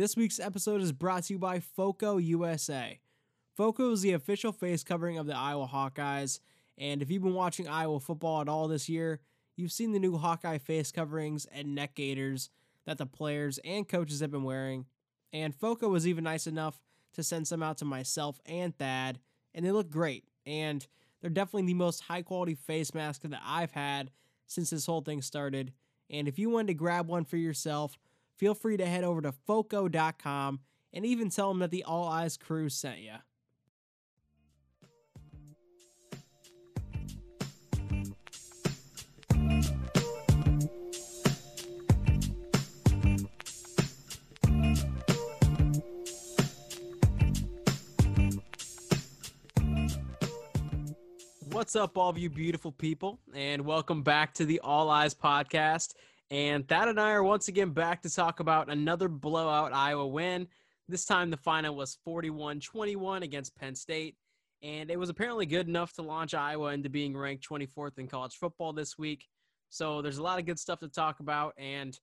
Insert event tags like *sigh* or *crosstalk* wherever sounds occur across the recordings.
This week's episode is brought to you by FOCO USA. FOCO is the official face covering of the Iowa Hawkeyes, and if you've been watching Iowa football at all this year, you've seen the new Hawkeye face coverings and neck gaiters that the players and coaches have been wearing. And FOCO was even nice enough to send some out to myself and Thad, and they look great. And they're definitely the most high quality face mask that I've had since this whole thing started. And if you wanted to grab one for yourself, feel free to head over to foco.com and even tell them that the All Eyes crew sent you. What's up, all of you beautiful people, and welcome back to the All Eyes podcast. And Thad and I are once again back to talk about another blowout Iowa win. This time the final was 41 21 against Penn State. And it was apparently good enough to launch Iowa into being ranked 24th in college football this week. So there's a lot of good stuff to talk about. And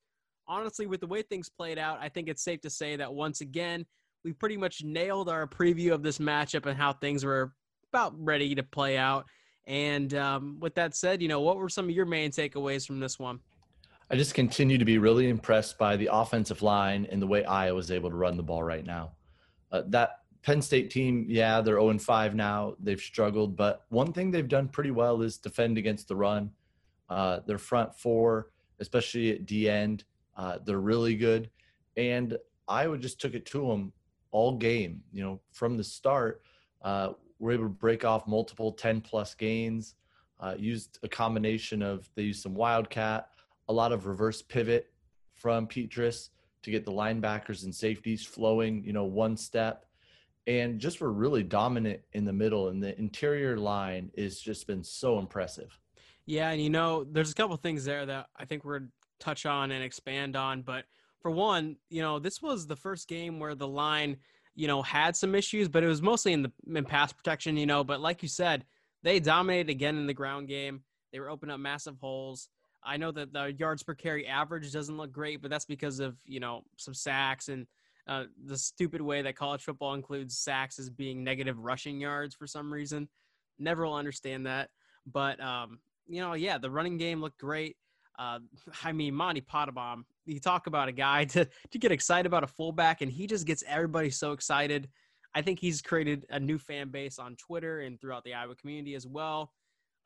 honestly, with the way things played out, I think it's safe to say that once again, we pretty much nailed our preview of this matchup and how things were about ready to play out. And um, with that said, you know, what were some of your main takeaways from this one? I just continue to be really impressed by the offensive line and the way Iowa was able to run the ball right now. Uh, that Penn State team, yeah, they're 0 5 now. They've struggled, but one thing they've done pretty well is defend against the run. Uh, their front four, especially at D end, uh, they're really good. And Iowa just took it to them all game. You know, from the start, uh, we're able to break off multiple 10 plus gains. Uh, used a combination of they used some wildcat, a lot of reverse pivot from Petras to get the linebackers and safeties flowing, you know, one step. And just were really dominant in the middle. And the interior line has just been so impressive. Yeah, and you know, there's a couple things there that I think we're touch on and expand on. But for one, you know, this was the first game where the line, you know, had some issues, but it was mostly in the in pass protection, you know. But like you said, they dominated again in the ground game. They were opening up massive holes. I know that the yards per carry average doesn't look great, but that's because of you know some sacks and uh, the stupid way that college football includes sacks as being negative rushing yards for some reason. Never will understand that, but um, you know, yeah, the running game looked great. Uh, *laughs* I mean, Monte Pottebaum. You talk about a guy *laughs* to to get excited about a fullback, and he just gets everybody so excited. I think he's created a new fan base on Twitter and throughout the Iowa community as well.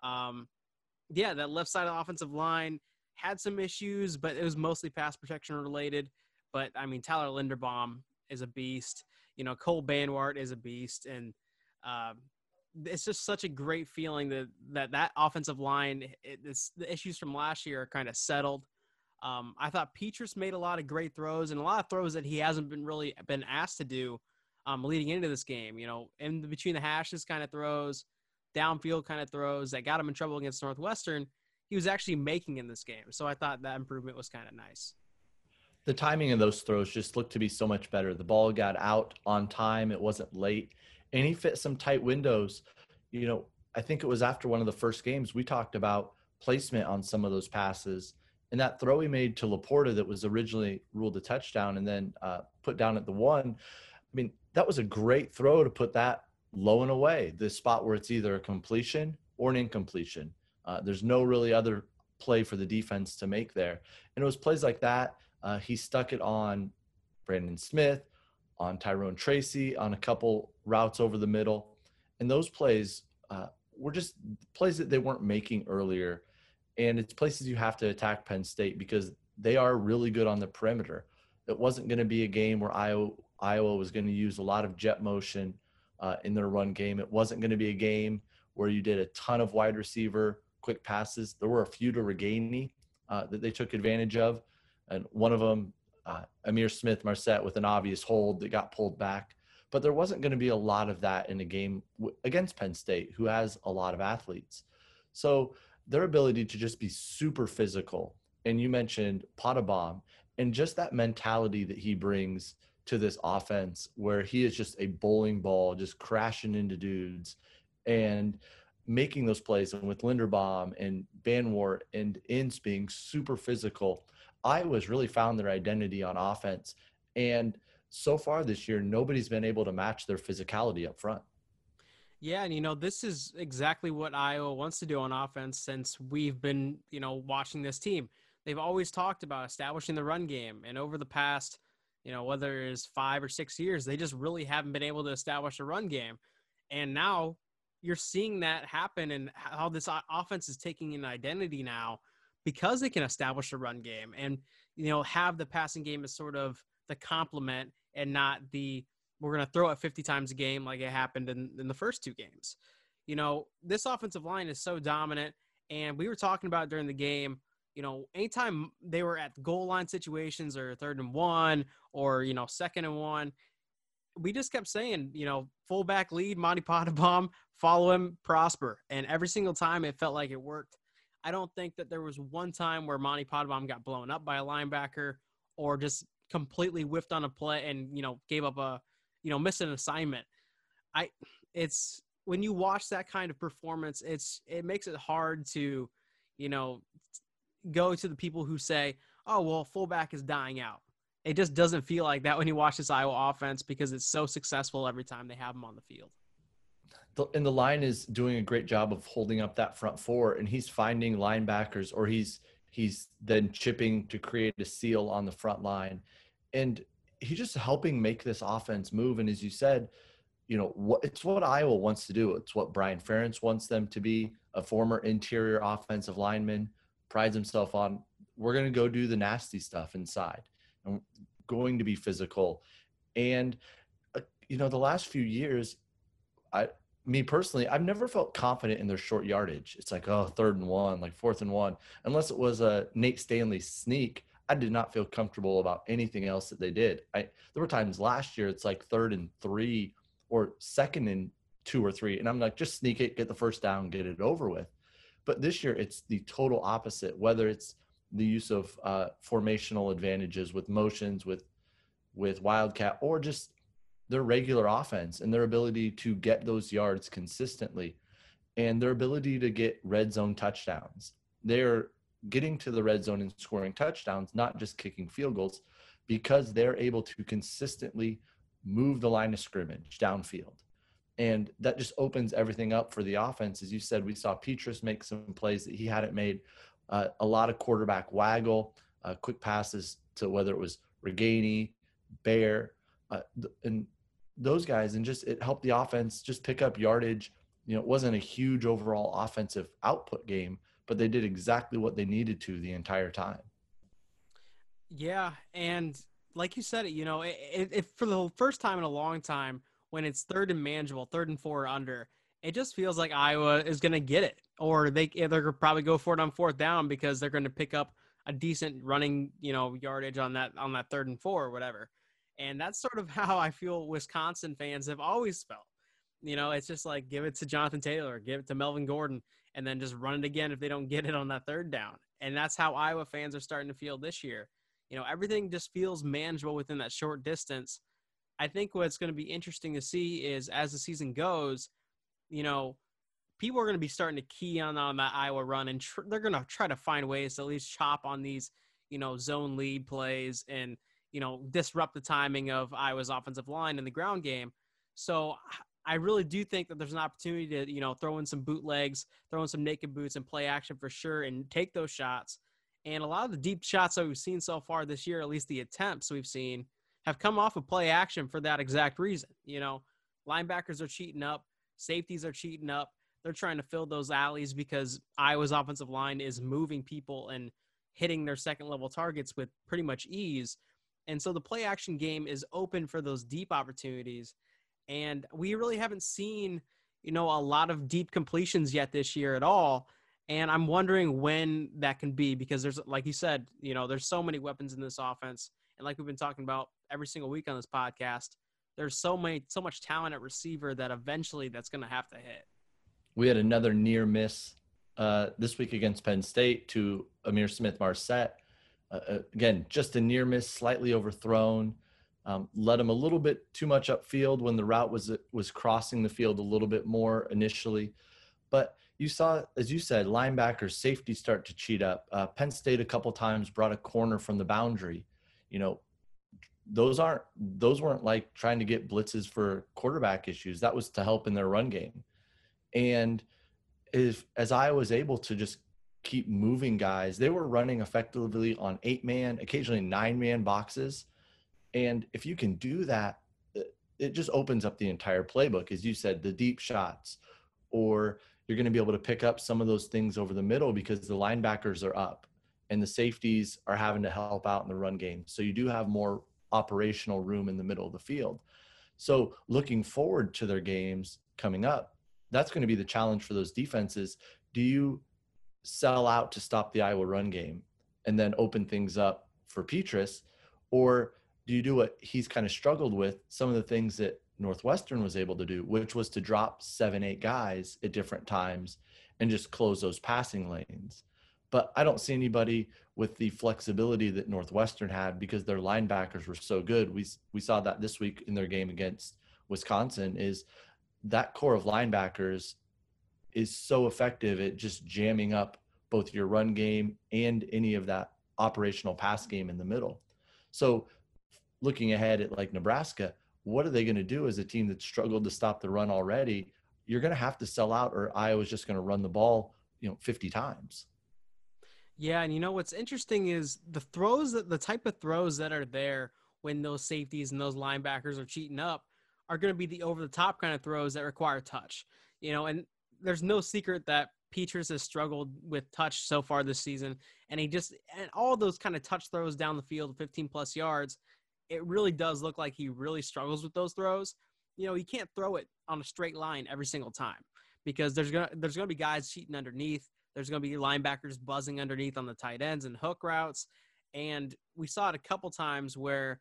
Um, yeah, that left side of the offensive line had some issues, but it was mostly pass protection related. But I mean, Tyler Linderbaum is a beast. You know, Cole Banwart is a beast, and um, it's just such a great feeling that that that offensive line, it, the issues from last year are kind of settled. Um, I thought Petras made a lot of great throws and a lot of throws that he hasn't been really been asked to do um, leading into this game. You know, in between the hashes kind of throws, downfield kind of throws that got him in trouble against Northwestern, he was actually making in this game. So I thought that improvement was kind of nice. The timing of those throws just looked to be so much better. The ball got out on time, it wasn't late, and he fit some tight windows. You know, I think it was after one of the first games we talked about placement on some of those passes. And that throw he made to LaPorta that was originally ruled a touchdown and then uh, put down at the one. I mean, that was a great throw to put that low and away, the spot where it's either a completion or an incompletion. Uh, there's no really other play for the defense to make there. And it was plays like that. Uh, he stuck it on Brandon Smith, on Tyrone Tracy, on a couple routes over the middle. And those plays uh, were just plays that they weren't making earlier. And it's places you have to attack Penn State because they are really good on the perimeter. It wasn't going to be a game where Iowa, Iowa was going to use a lot of jet motion uh, in their run game. It wasn't going to be a game where you did a ton of wide receiver quick passes. There were a few to Ragaini uh, that they took advantage of, and one of them, uh, Ihmir Smith Marsette, with an obvious hold that got pulled back. But there wasn't going to be a lot of that in a game w- against Penn State, who has a lot of athletes. So their ability to just be super physical, and you mentioned Pottebaum, and just that mentality that he brings – to this offense where he is just a bowling ball, just crashing into dudes and making those plays. And with Linderbaum and Banwart and Ince being super physical, Iowa's really found their identity on offense. And so far this year, nobody's been able to match their physicality up front. Yeah, and you know, this is exactly what Iowa wants to do on offense since we've been, you know, watching this team. They've always talked about establishing the run game, and over the past, you know, whether it is five or six years, they just really haven't been able to establish a run game. And now you're seeing that happen, and how this offense is taking an identity now because they can establish a run game and you know have the passing game as sort of the complement and not the we're going to throw it 50 times a game like it happened in, in the first two games. You know, this offensive line is so dominant. And we were talking about during the game, you know, anytime they were at goal line situations or third and one or, you know, second and one, we just kept saying, you know, fullback lead, Monte Pottebaum, follow him, prosper. And every single time it felt like it worked. I don't think that there was one time where Monte Pottebaum got blown up by a linebacker or just completely whiffed on a play and, you know, gave up a you know miss an assignment i it's when you watch that kind of performance it's it makes it hard to you know go to the people who say oh well fullback is dying out it just doesn't feel like that when you watch this iowa offense because it's so successful every time they have him on the field and the line is doing a great job of holding up that front four and he's finding linebackers or he's he's then chipping to create a seal on the front line and he's just helping make this offense move. And as you said, you know, what it's what Iowa wants to do. It's what Brian Ferentz wants them to be. A former interior offensive lineman prides himself on. We're going to go do the nasty stuff inside. and going to be physical. And uh, you know, the last few years, I me personally, I've never felt confident in their short yardage. It's like, oh, third and one, like fourth and one, unless it was a Nate Stanley sneak I did not feel comfortable about anything else that they did. I there were times last year it's like third and three or second and two or three, and I'm like, just sneak it, get the first down, get it over with. But this year it's the total opposite. Whether it's the use of uh, formational advantages with motions, with with Wildcat, or just their regular offense and their ability to get those yards consistently, and their ability to get red zone touchdowns. They're getting to the red zone and scoring touchdowns, not just kicking field goals, because they're able to consistently move the line of scrimmage downfield. And that just opens everything up for the offense. As you said, we saw Petras make some plays that he hadn't made. Uh, a lot of quarterback waggle, uh, quick passes to whether it was Ragaini, Beyer, uh, and those guys, and just it helped the offense just pick up yardage. You know, it wasn't a huge overall offensive output game, but they did exactly what they needed to the entire time. Yeah, and like you said, it, you know, it for the first time in a long time, when it's third and manageable, third and four under, it just feels like Iowa is going to get it, or they they're to probably go for it on fourth down because they're going to pick up a decent running, you know, yardage on that on that third and four or whatever. And that's sort of *laughs* how I feel Wisconsin fans have always felt. You know, it's just like give it to Jonathan Taylor, give it to Melvin Gordon and then just run it again if they don't get it on that third down. And that's how Iowa fans are starting to feel this year. You know, everything just feels manageable within that short distance. I think what's going to be interesting to see is as the season goes, you know, people are going to be starting to key on on that Iowa run, and tr- they're going to try to find ways to at least chop on these, you know, zone lead plays and you know disrupt the timing of Iowa's offensive line in the ground game. So I really do think that there's an opportunity to, you know, throw in some bootlegs, throw in some naked boots and play action for sure and take those shots. And a lot of the deep shots that we've seen so far this year, at least the attempts we've seen, have come off of play action for that exact reason. You know, linebackers are cheating up, safeties are cheating up. They're trying to fill those alleys because Iowa's offensive line is moving people and hitting their second level targets with pretty much ease. And so the play action game is open for those deep opportunities and we really haven't seen you know a lot of deep completions yet this year at all and i'm wondering when that can be because there's like you said you know there's so many weapons in this offense and like we've been talking about every single week on this podcast there's so many so much talent at receiver that eventually that's going to have to hit we had another near miss uh, this week against penn state to Ihmir Smith-Marsette uh, uh, again just a near miss slightly overthrown um, led him a little bit too much upfield when the route was was crossing the field a little bit more initially. But you saw, as you said, linebackers, safety start to cheat up. Uh, Penn State a couple times brought a corner from the boundary, you know, those aren't those weren't like trying to get blitzes for quarterback issues. That was to help in their run game. And if as I was able to just keep moving guys, they were running effectively on eight man, occasionally nine man boxes. And if you can do that, it just opens up the entire playbook. As you said, the deep shots, or you're going to be able to pick up some of those things over the middle because the linebackers are up and the safeties are having to help out in the run game. So you do have more operational room in the middle of the field. So looking forward to their games coming up, that's going to be the challenge for those defenses. Do you sell out to stop the Iowa run game and then open things up for Petras? Or do you do what he's kind of struggled with, some of the things that Northwestern was able to do, which was to drop seven, eight guys at different times and just close those passing lanes? But I don't see anybody with the flexibility that Northwestern had because their linebackers were so good. We we saw that this week in their game against Wisconsin is that core of linebackers is so effective at just jamming up both your run game and any of that operational pass game in the middle. So looking ahead at like Nebraska, what are they going to do as a team that struggled to stop the run already? You're going to have to sell out or Iowa's just going to run the ball, you know, 50 times. Yeah, and you know what's interesting is the throws that the type of throws that are there when those safeties and those linebackers are cheating up are going to be the over the top kind of throws that require touch. You know, and there's no secret that Petras has struggled with touch so far this season, and he just and all those kind of touch throws down the field, 15 plus yards, it really does look like he really struggles with those throws. You know, he can't throw it on a straight line every single time because there's gonna there's gonna be guys cheating underneath. There's going to be linebackers buzzing underneath on the tight ends and hook routes. And we saw it a couple times where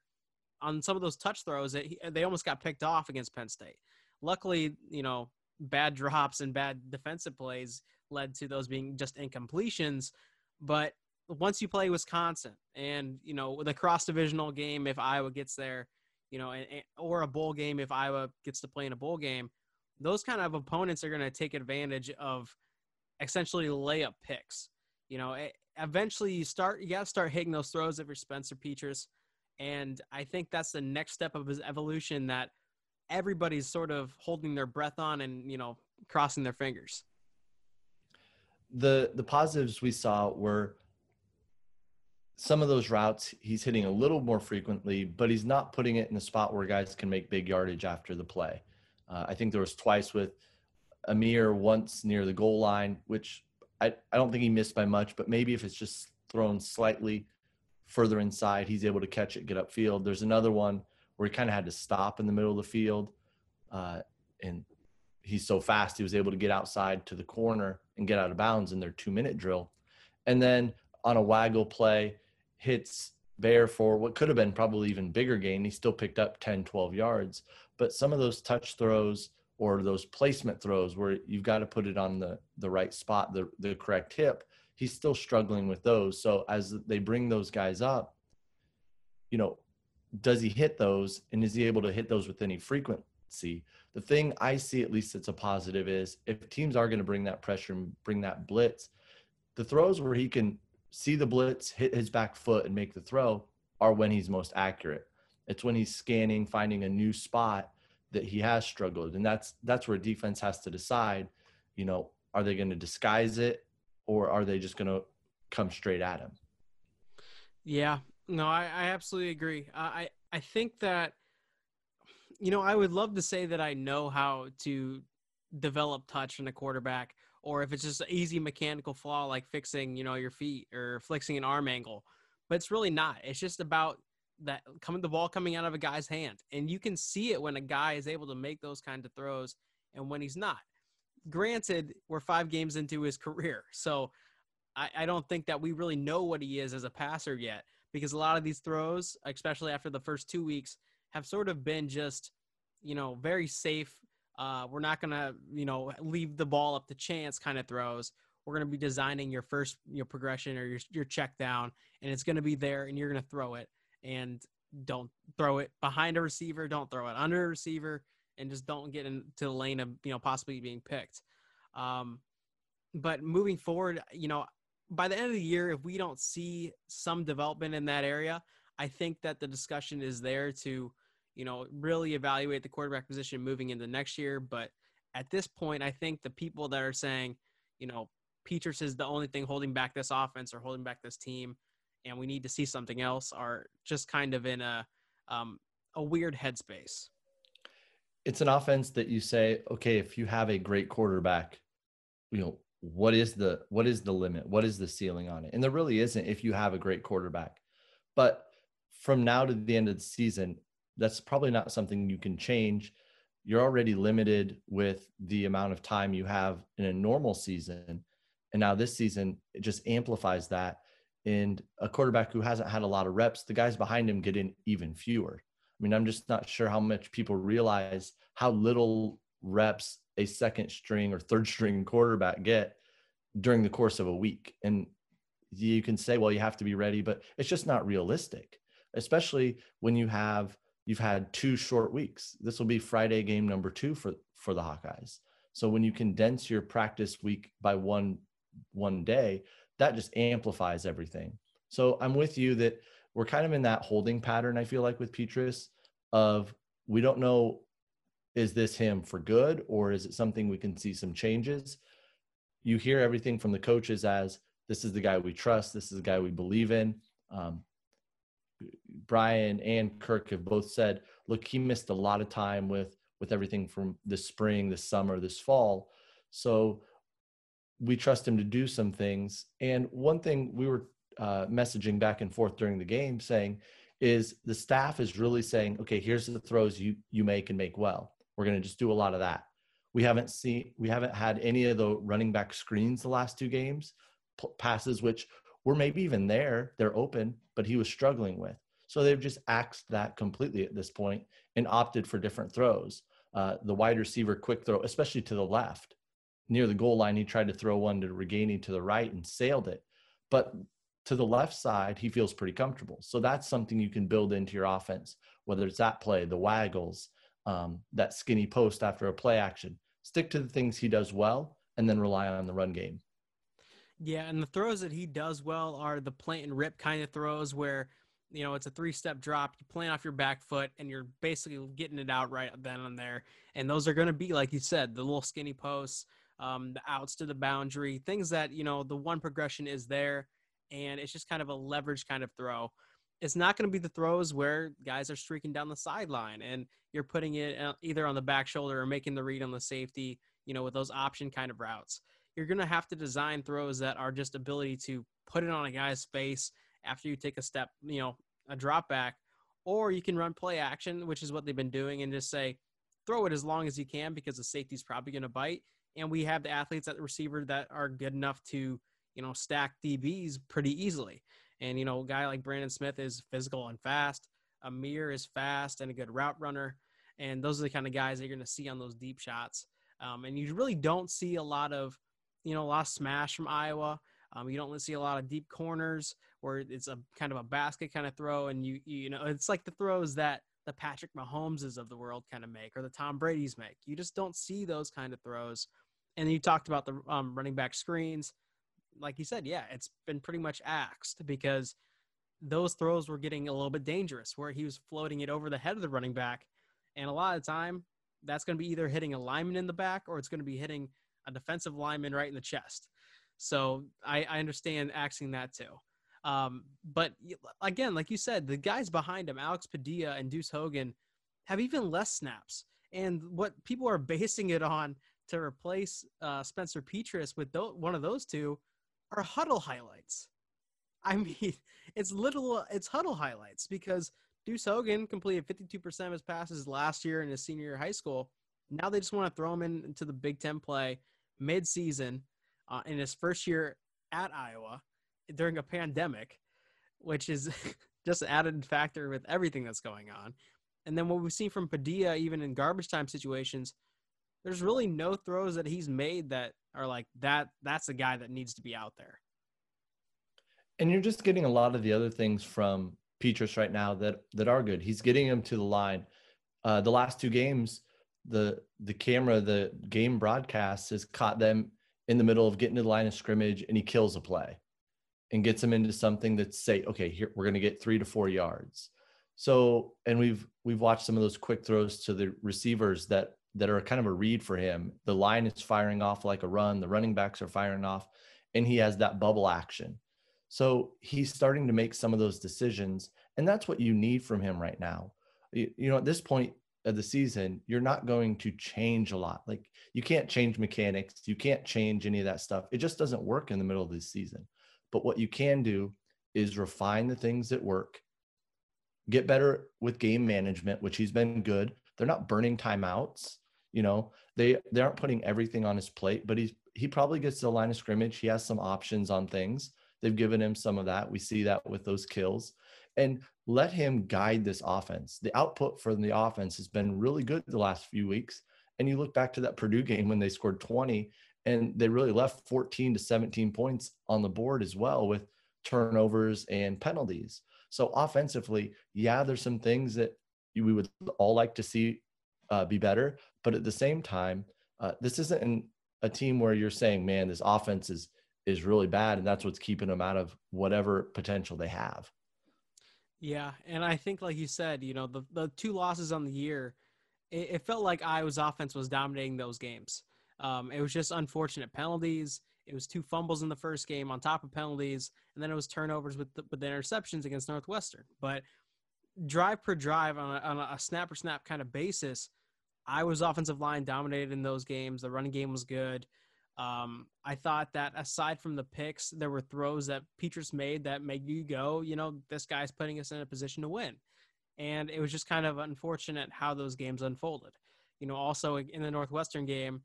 on some of those touch throws, it, they almost got picked off against Penn State. Luckily, you know, bad drops and bad defensive plays led to those being just incompletions. But once you play Wisconsin and, you know, the cross divisional game, if Iowa gets there, you know, and, or a bowl game, if Iowa gets to play in a bowl game, those kind of opponents are going to take advantage of – essentially layup picks. You know, eventually you start you got to start hitting those throws if you're Spencer Petras, and I think that's the next step of his evolution that everybody's sort of holding their breath on and you know crossing their fingers. The the positives we saw were some of those routes he's hitting a little more frequently, but he's not putting it in a spot where guys can make big yardage after the play. Uh, I think there was twice with Ihmir once near the goal line, which I, I don't think he missed by much, but maybe if it's just thrown slightly further inside, he's able to catch it, get upfield. There's another one where he kind of had to stop in the middle of the field. Uh, and he's so fast, he was able to get outside to the corner and get out of bounds in their two minute drill. And then on a waggle play, hits Beyer for what could have been probably even bigger gain. He still picked up 10, 12 yards. But some of those touch throws, or those placement throws where you've got to put it on the the right spot, the the correct hip. He's still struggling with those. So as they bring those guys up, you know, does he hit those and is he able to hit those with any frequency? The thing I see at least that's a positive is if teams are going to bring that pressure and bring that blitz, the throws where he can see the blitz, hit his back foot and make the throw are when he's most accurate. It's when he's scanning, finding a new spot that he has struggled and that's that's where defense has to decide you know are they going to disguise it or are they just going to come straight at him? Yeah. No i, I absolutely agree. I i think that you know i would love to say that i know how to develop touch in a quarterback or if it's just an easy mechanical flaw like fixing you know your feet or flexing an arm angle but it's really not. It's just about that coming the ball coming out of a guy's hand and you can see it when a guy is able to make those kind of throws and when he's not. Granted we're five games into his career *laughs* so I, I don't think that we really know what he is as a passer yet because a lot of these throws especially after the first two weeks have sort of been just you know very safe uh, we're not to you know leave the ball up to chance kind of throws. We're going to be designing your first you know progression or your, your check down and it's going to be there and you're going to throw it and don't throw it behind a receiver, don't throw it under a receiver, and just don't get into the lane of you know possibly being picked. Um, but moving forward, you know, by the end of the year, if we don't see some development in that area, I think that the discussion is there to, you know, really evaluate the quarterback position moving into next year. But at this point, I think the people that are saying, you know, Petras is the only thing holding back this offense or holding back this team, and we need to see something else are just kind of in a um, a weird headspace. It's an offense that you say, okay, if you have a great quarterback, you know, what is the what is the limit? What is the ceiling on it? And there really isn't if you have a great quarterback. But from now to the end of the season, that's probably not something you can change. You're already limited with the amount of time you have in a normal season. And now this season, it just amplifies that. And a quarterback who hasn't had a lot of reps, the guys behind him get in even fewer. I mean, I'm just not sure how much people realize how little reps a second string or third string quarterback get during the course of a week. And you can say, well, you have to be ready, but it's just not realistic, especially when you have you've had two short weeks. This will be Friday game number two for for the Hawkeyes. So when you condense your practice week by one one day, that just amplifies everything. So I'm with you that we're kind of in that holding pattern. I feel like with Petras of we don't know is this him for good or is it something we can see some changes? You hear everything from the coaches as this is the guy we trust, this is the guy we believe in. Um, Brian and Kirk have both said, look, he missed a lot of time with with everything from this spring, this summer, this fall. So we trust him to do some things. And one thing we were uh, messaging back and forth during the game saying is the staff is really saying, okay, here's the throws you you make and make well. We're going to just do a lot of that. We haven't seen we haven't had any of the running back screens the last two games, p- passes which were maybe even there, they're open, but he was struggling with. So they've just axed that completely at this point and opted for different throws. Uh, the wide receiver quick throw, especially to the left, near the goal line, he tried to throw one to Ragaini to the right and sailed it. But to the left side, he feels pretty comfortable. So that's something you can build into your offense, whether it's that play, the waggles, um, that skinny post after a play action. Stick to the things he does well and then rely on the run game. Yeah, and the throws that he does well are the plant and rip kind of throws where, you know, it's a three step drop, you plant off your back foot, and you're basically getting it out right then and there. And those are going to be, like you said, the little skinny posts, um, the outs to the boundary, things that, you know, the one progression is there, and it's just kind of a leverage kind of throw. It's not going to be the throws where guys are streaking down the sideline and you're putting it uh, either on the back shoulder or making the read on the safety, you know, with those option kind of routes. You're going to have to design throws that are just ability to put it on a guy's face after you take a step, you know, a drop back, or you can run play action, which is what they've been doing, and just say, throw it as long as you can because the safety's probably going to bite and we have the athletes at the receiver that are good enough to you know stack DBs pretty easily. And you know, a guy like Brandon Smith is physical and fast. Ihmir is fast and a good route runner, and those are the kind of guys that you're going to see on those deep shots. Um, and you really don't see a lot of, you know, a lot of smash from Iowa. Um, you don't see a lot of deep corners where it's a kind of a basket kind of throw, and you you know it's like the throws that the Patrick Mahomeses of the world kind of make or the Tom Brady's make. You just don't see those kind of throws. And you talked about the um, running back screens. Like you said, yeah, it's been pretty much axed because those throws were getting a little bit dangerous where he was floating it over the head of the running back. And a lot of the time, that's going to be either hitting a lineman in the back or it's going to be hitting a defensive lineman right in the chest. So I, I understand axing that too. Um, but again, like you said, the guys behind him, Alex Padilla and Deuce Hogan, have even less snaps. And what people are basing it on to replace uh, Spencer Petras with th- one of those two are Hudl highlights. I *laughs* mean, it's little, it's Hudl highlights because Deuce Hogan completed 52% of his passes last year in his senior year of high school. Now they just want to throw him in, into the Big Ten play mid-season uh, in his first year at Iowa during a pandemic, which is *laughs* just an added factor with everything that's going on. And then what we've seen from Padilla, even in garbage time situations, there's really no throws that he's made that are like that. That's the guy that needs to be out there. And you're just getting a lot of the other things from Petras right now that that are good. He's getting him to the line. Uh, the last two games, the the camera, the game broadcast has caught them in the middle of getting to the line of scrimmage, and he kills a play and gets them into something that's say, okay, here we're going to get three to four yards. So, and we've we've watched some of those quick throws to the receivers that that are kind of a read for him. The line is firing off like a run. The running backs are firing off, and he has that bubble action. So he's starting to make some of those decisions, and that's what you need from him right now. You, you know, at this point of the season, you're not going to change a lot. Like you can't change mechanics, you can't change any of that stuff. It just doesn't work in the middle of the season. But what you can do is refine the things that work get better with game management, which he's been good. They're not burning timeouts. You know, they they aren't putting everything on his plate, but he's he probably gets to the line of scrimmage. He has some options on things. They've given him some of that. We see that with those kills. And let him guide this offense. The output from the offense has been really good the last few weeks. And you look back to that Purdue game when they scored 20 and they really left 14 to 17 points on the board as well with turnovers and penalties. So offensively, yeah, there's some things that we would all like to see uh, be better, but at the same time, uh, this isn't an, a team where you're saying, "Man, this offense is is really bad," and that's what's keeping them out of whatever potential they have. Yeah, and I think, like you said, you know, the the two losses on the year, it, it felt like Iowa's offense was dominating those games. Um, it was just unfortunate penalties. It was two fumbles in the first game on top of penalties, and then it was turnovers with the, with the interceptions against Northwestern. But drive per drive on a, on a snap per snap kind of basis, Iowa's offensive line dominated in those games. The running game was good. Um, I thought that aside from the picks, there were throws that Petras made that made you go, you know, this guy's putting us in a position to win. And it was just kind of unfortunate how those games unfolded. You know, also in the Northwestern game,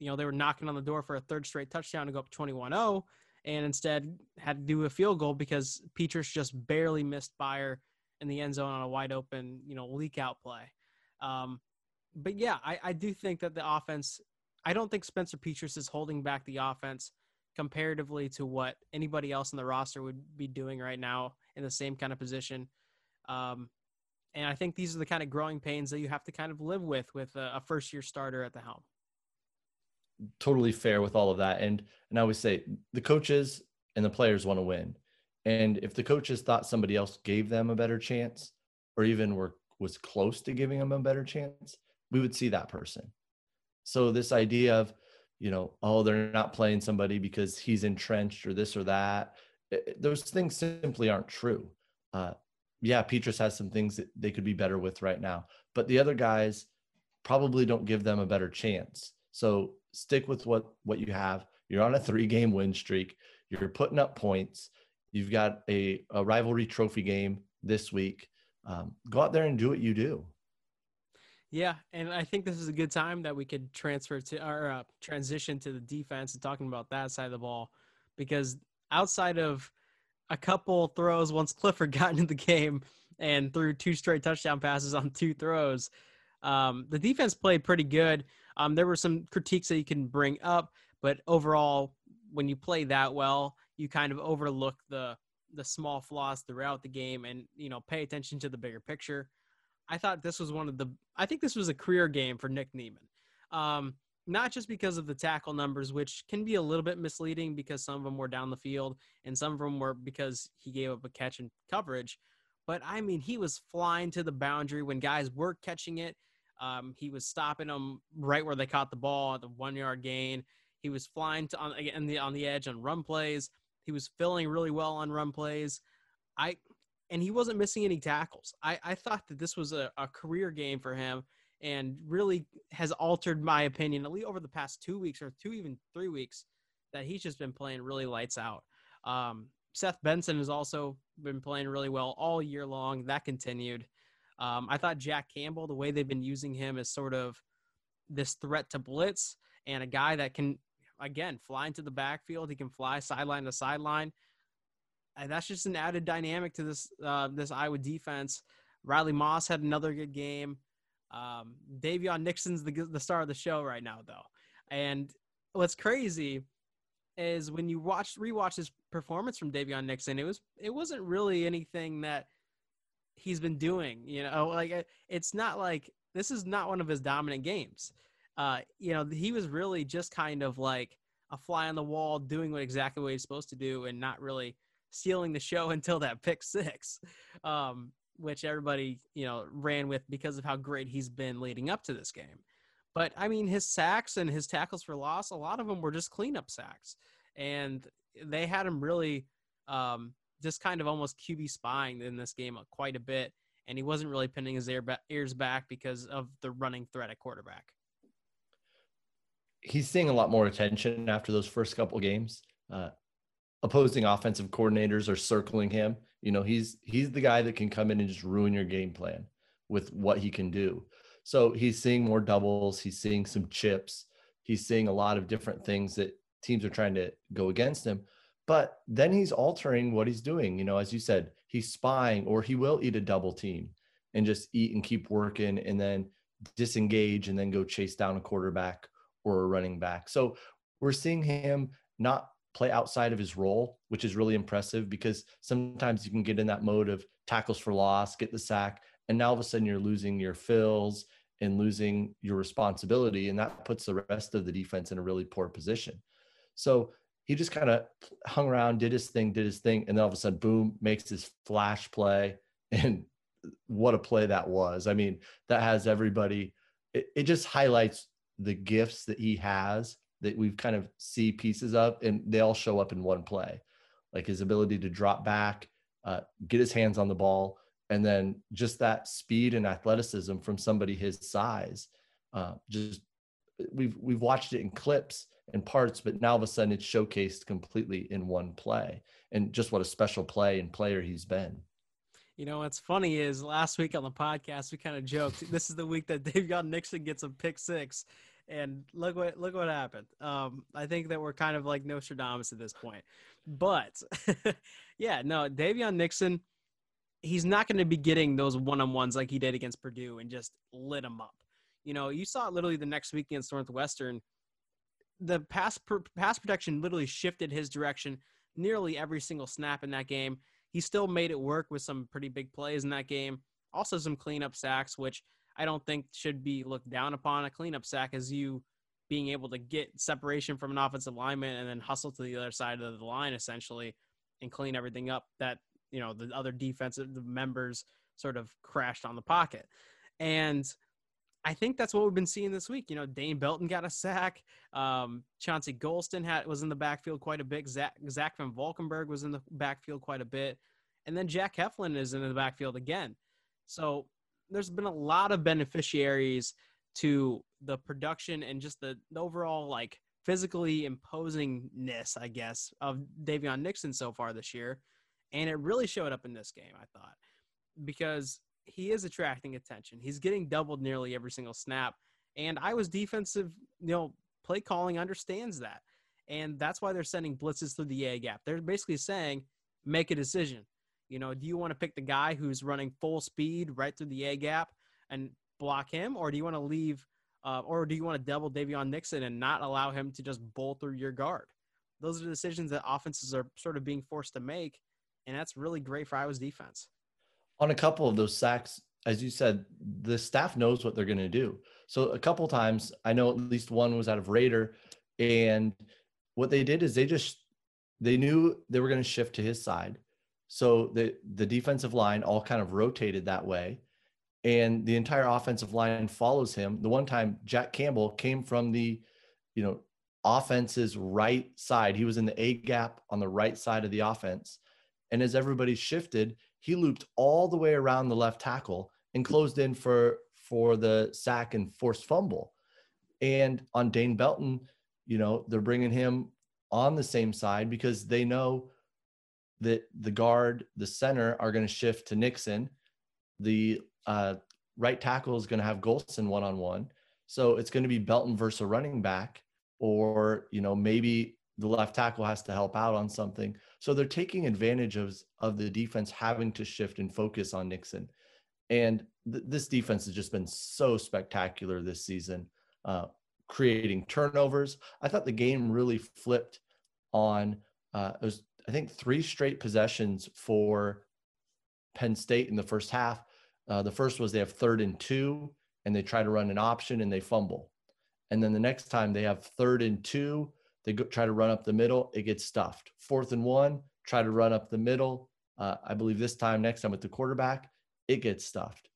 you know, they were knocking on the door for a third straight touchdown to go up 21 0, and instead had to do a field goal because Petras just barely missed Beyer in the end zone on a wide open, you know, leak out play. Um, but yeah, I, I do think that the offense, I don't think Spencer Petras is holding back the offense comparatively to what anybody else in the roster would be doing right now in the same kind of position. Um, and I think these are the kind of growing pains that you have to kind of live with with a, a first year starter at the helm totally fair with all of that. And and I always say the coaches and the players want to win. And if the coaches thought somebody else gave them a better chance, or even were was close to giving them a better chance, we would see that person. So this idea of, you know, oh, they're not playing somebody because he's entrenched or this or that, it, eh, eh, those things simply aren't true. Uh, yeah, Petras has some things that they could be better with right now, but the other guys probably don't give them a better chance. So stick with what what you have. You're on a three game win streak. You're putting up points. You've got a, a rivalry trophy game this week. Um, go out there and do what you do. Yeah, and I think this is a good time that we could transfer to or uh, transition to the defense and talking about that side of the ball, because outside of a couple throws, once Clifford *laughs* got into the game and threw two straight touchdown passes on two throws, um, the defense played pretty good. Um, there were some critiques that you can bring up, but overall, when you play that well, you kind of overlook the the small flaws throughout the game and you know pay attention to the bigger picture. I thought this was one of the I think this was a career game for Nick Niemann. Um, not just because of the tackle numbers, which can be a little bit misleading because some of them were down the field and some of them were because he gave up a catch and coverage. But I mean, he was flying to the boundary when guys were catching it. Um, he was stopping them right where they caught the ball at the one yard gain. He was flying to on, on the on the edge on run plays. He was filling really well on run plays. I and he wasn't missing any tackles. I, I thought that this was a, a career game for him and really has altered my opinion at least over the past two weeks or two even three weeks that he's just been playing really lights out. Um, Seth Benson has also been playing really well all year long. That continued. Um, I thought Jack Campbell, the way they've been using him as sort of this threat to blitz and a guy that can, again, fly into the backfield. He can fly sideline to sideline. And that's just an added dynamic to this uh, this Iowa defense. Riley Moss had another good game. Um, Daviyon Nixon's the the star of the show right now, though. And what's crazy is when you watch rewatch his performance from Daviyon Nixon, it was it wasn't really anything that he's been doing. You know, like it's not like this is not one of his dominant games. Uh, you know, he was really just kind of like a fly on the wall, doing what exactly what he's supposed to do, and not really stealing the show *laughs* until that pick six, um, which everybody you know ran with because of how great he's been leading up to this game. But I mean, his sacks and his tackles for loss, a lot of them were just cleanup sacks, and they had him really um, just kind of almost QB spying in this game quite a bit, and he wasn't really pinning his ears back because of the running threat at quarterback. He's seeing a lot more attention after those first couple games. Uh, opposing offensive coordinators are circling him. You know, he's he's the guy that can come in and just ruin your game plan with what he can do. So he's seeing more doubles, he's seeing some chips, he's seeing a lot of different things that teams are trying to go against him. But then he's altering what he's doing. You know, as you said, he's spying or he will eat a double team and just eat and keep working and then disengage and then go chase down a quarterback or a running back. So we're seeing him not play outside of his role, which is really impressive because sometimes you can get in that mode of tackles for loss, get the sack, and now all of a sudden you're losing your fills and losing your responsibility. And that puts the rest of the defense in a really poor position. So he just kind of hung around, did his thing, did his thing, and then all of a sudden, boom, makes his flash play. *laughs* And what a play that was. I mean, that has everybody, it, it just highlights the gifts that he has that we've kind of see pieces of, and they all show up in one play. Like his ability to drop back, uh, get his hands on the ball, and then just that speed and athleticism from somebody his size. Uh, just we've we've watched it in clips and parts, but now all of a sudden it's showcased completely in one play. And just what a special play and player he's been. You know, what's funny is last week on the podcast we kind of joked. this is the week that Daviyon Nixon gets a pick six, and look what look what happened. Um, I think that we're kind of like Nostradamus at this point, but *laughs* yeah, no, Daviyon Nixon, he's not going to be getting those one on ones like he did against Purdue and just lit him up. You know, you saw it literally the next week against Northwestern. The pass per, pass protection literally shifted his direction nearly every single snap in that game. He still made it work with some pretty big plays in that game. Also, some cleanup sacks, which I don't think should be looked down upon. A cleanup sack is you being able to get separation from an offensive lineman and then hustle to the other side of the line essentially and clean everything up that you know the other defensive members sort of crashed on the pocket. And I think that's what we've been seeing this week. You know, Dane Belton got a sack. Um, Chauncey Golston had was in the backfield quite a bit. Zach, Zach Van Valkenburg was in the backfield quite a bit, and then Jack Heflin is in the backfield again. So there's been a lot of beneficiaries to the production and just the, the overall like physically imposingness, I guess, of Daviyon Nixon so far this year, and it really showed up in this game. I thought because he is attracting attention. He's getting doubled nearly every single snap. And Iowa's defensive, you know, play calling understands that. And that's why they're sending blitzes through the A gap. They're basically saying, make a decision. You know, do you want to pick the guy who's running full speed right through the A gap and block him, or do you want to leave, uh, or do you want to double Daviyon Nixon and not allow him to just bowl through your guard? Those are decisions that offenses are sort of being forced to make, and that's really great for Iowa's defense on a couple of those sacks, as you said, the staff knows what they're going to do. So a couple times, I know at least one was out of Raider, and what they did is they just they knew they were going to shift to his side. So the the defensive line all kind of rotated that way, and the entire offensive line follows him. The one time Jack Campbell came from the, you know, offense's right side. He was in the A gap on the right side of the offense, and as everybody shifted, he looped all the way around the left tackle and closed in for for the sack and forced fumble. And on Dane Belton, you know, they're bringing him on the same side because they know that the guard, the center are going to shift to Nixon. The uh, right tackle is going to have Golston one on one. So it's going to be Belton versus a running back, or, you know, maybe the left tackle has to help out on something. So they're taking advantage of, of the defense having to shift and focus on Nixon. And th- this defense has just been so spectacular this season, uh, creating turnovers. I thought the game really flipped on, uh, it was, I think, three straight possessions for Penn State in the first half. Uh, the first was they have third and two, and they try to run an option and they fumble. And then the next time they have third and two, they go, try to run up the middle, it gets stuffed. Fourth and one, try to run up the middle. Uh, I believe this time, next time with the quarterback, it gets stuffed.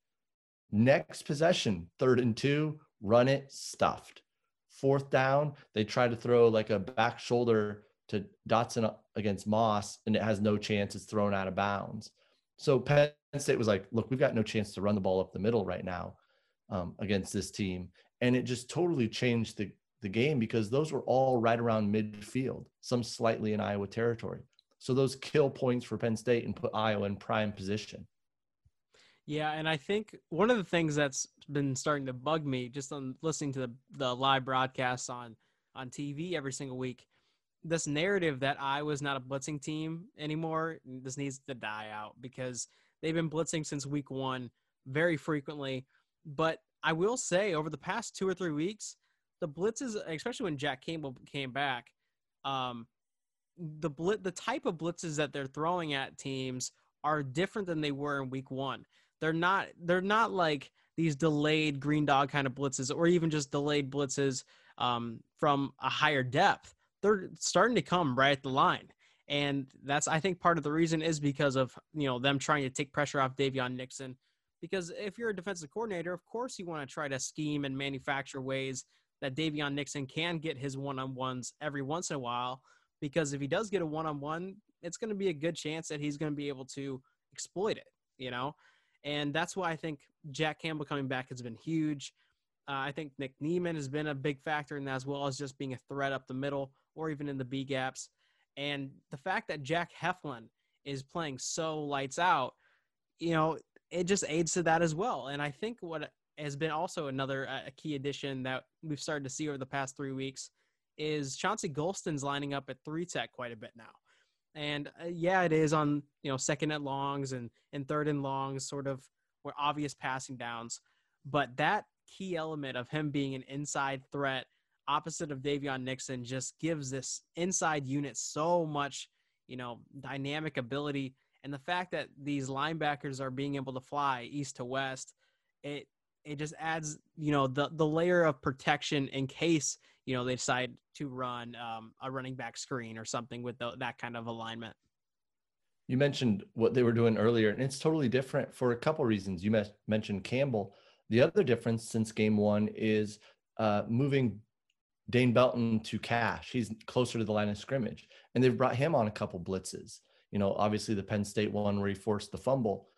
Next possession, third and two, run it, stuffed. Fourth down, they try to throw like a back shoulder to Dotson against Moss, and it has no chance. It's thrown out of bounds. So Penn State was like, look, we've got no chance to run the ball up the middle right now um, against this team. And it just totally changed the, the game because those were all right around midfield, some slightly in Iowa territory. So those kill points for Penn State and put Iowa in prime position. Yeah, and I think one of the things that's been starting to bug me just on listening to the, the live broadcasts on on TV every single week, this narrative that I was not a blitzing team anymore, this needs to die out because they've been blitzing since week one very frequently. But I will say over the past two or three weeks, the blitzes, especially when Jack Campbell came back, um, the blit the type of blitzes that they're throwing at teams are different than they were in week one. They're not they're not like these delayed green dog kind of blitzes or even just delayed blitzes um, from a higher depth. They're starting to come right at the line. And that's I think part of the reason is because of you know them trying to take pressure off Daviyon Nixon. Because if you're a defensive coordinator, of course you want to try to scheme and manufacture ways that Daviyon Nixon can get his one-on-ones every once in a while. Because if he does get a one-on-one, it's going to be a good chance that he's going to be able to exploit it. You know, and that's why I think Jack Campbell coming back has been huge. Uh, I think Nick Niemann has been a big factor in that, as well as just being a threat up the middle or even in the B gaps. And the fact that Jack Heflin is playing so lights out, you know, it just aids to that as well. And I think what has been also another uh, key addition that we've started to see over the past three weeks is Chauncey Golston's lining up at three tech quite a bit now. And uh, yeah, it is on you know second and longs and and third and longs, sort of where obvious passing downs. But that key element of him being an inside threat, opposite of Daviyon Nixon, just gives this inside unit so much you know dynamic ability. And the fact that these linebackers are being able to fly east to west, it it just adds you know the the layer of protection in case you know they decide to run um, a running back screen or something with the, that kind of alignment. You mentioned what they were doing earlier and it's totally different for a couple reasons. You mentioned campbell. The other difference since game one is uh, moving dane belton to cash. He's closer to the line of scrimmage. And they've brought him on a couple blitzes. You know obviously the penn state one where he forced the fumble.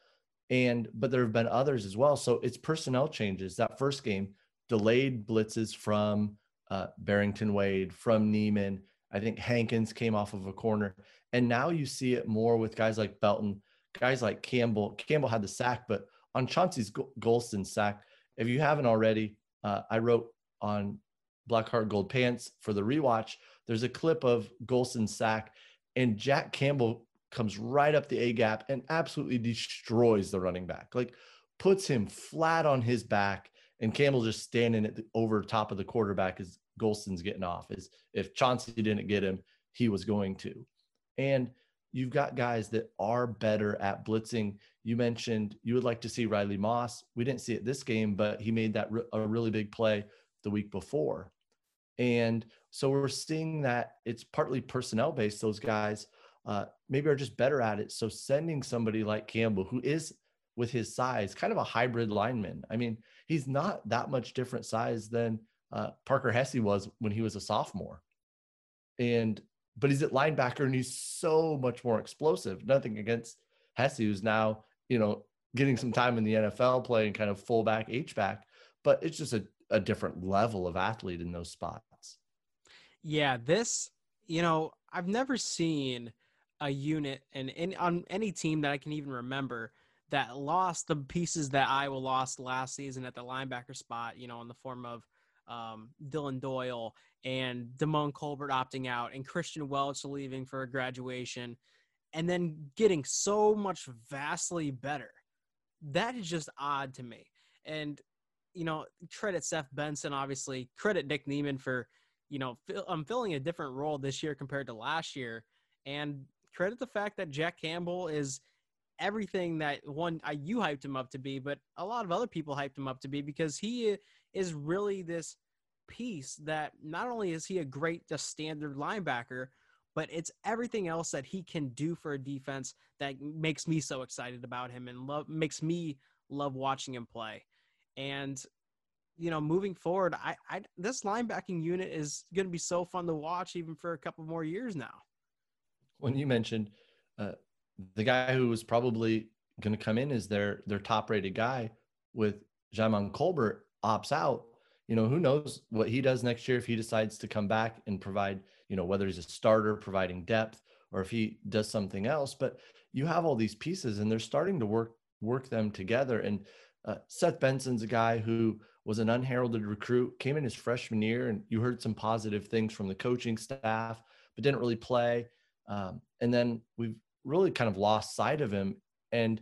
And but there have been others as well. So it's personnel changes. That first game delayed blitzes from uh, barrington wade from niemann i think hankins came off of a corner. And now you see it more with guys like belton guys like campbell. Campbell had the sack but on chauncey's golston sack. If you haven't already uh, i wrote on black heart gold pants for the rewatch there's a clip of golston's sack and jack campbell comes right up the A gap and absolutely destroys the running back. Like puts him flat on his back, and Campbell just standing at the, over top of the quarterback as Golston's getting off. Is if Chauncey didn't get him, he was going to. And you've got guys that are better at blitzing. You mentioned you would like to see Riley Moss. We didn't see it this game, but he made that re- a really big play the week before. And so we're seeing that it's partly personnel based. Those guys uh, maybe are just better at it. So sending somebody like Campbell, who is with his size, kind of a hybrid lineman. I mean, he's not that much different size than uh, Parker Hesse was when he was a sophomore. And but he's at linebacker and he's so much more explosive. Nothing against Hesse, who's now, you know, getting some time in the NFL playing kind of fullback, H back, but it's just a, a different level of athlete in those spots. Yeah, this, you know, I've never seen a unit and in, on any team that I can even remember that lost the pieces that Iowa lost last season at the linebacker spot, you know, in the form of um, Dillon Doyle and Djimon Colbert opting out and Kristian Welch leaving for a graduation and then getting so much vastly better. That is just odd to me. And, you know, credit Seth Benson, obviously, credit Nick Niemann for, you know, I'm um, filling a different role this year compared to last year. And credit the fact that Jack Campbell is everything that one you hyped him up to be, but a lot of other people hyped him up to be because he is really this piece that not only is he a great just standard linebacker, but it's everything else that he can do for a defense that makes me so excited about him and love makes me love watching him play. And you know, moving forward, I, I this linebacking unit is going to be so fun to watch even for a couple more years now. When you mentioned uh, the guy who was probably going to come in as their their top rated guy with Djimon Colbert opts out, you know, who knows what he does next year if he decides to come back and provide, you know, whether he's a starter providing depth or if he does something else. But you have all these pieces and they're starting to work work them together. And uh, Seth Benson's a guy who was an unheralded recruit, came in his freshman year, and you heard some positive things from the coaching staff, but didn't really play. Um, and then we've really kind of lost sight of him. And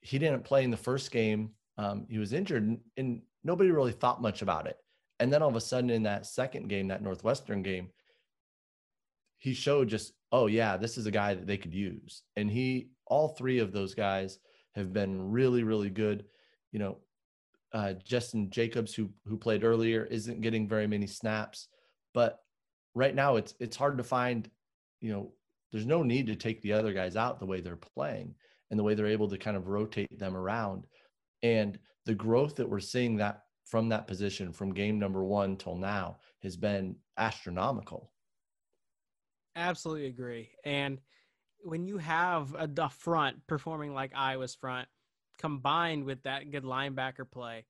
he didn't play in the first game. Um, he was injured, and, and nobody really thought much about it. And then all of a sudden, in that second game, that Northwestern game, he showed just, oh, yeah, this is a guy that they could use. And he, all three of those guys have been really, really good. You know, uh, Jestin Jacobs, who who played earlier, isn't getting very many snaps, but right now it's it's hard to find. You know, there's no need to take the other guys out the way they're playing and the way they're able to kind of rotate them around, and the growth that we're seeing that from that position from game number one till now has been astronomical. Absolutely agree. And when you have a, a front performing like Iowa's front, combined with that good linebacker play,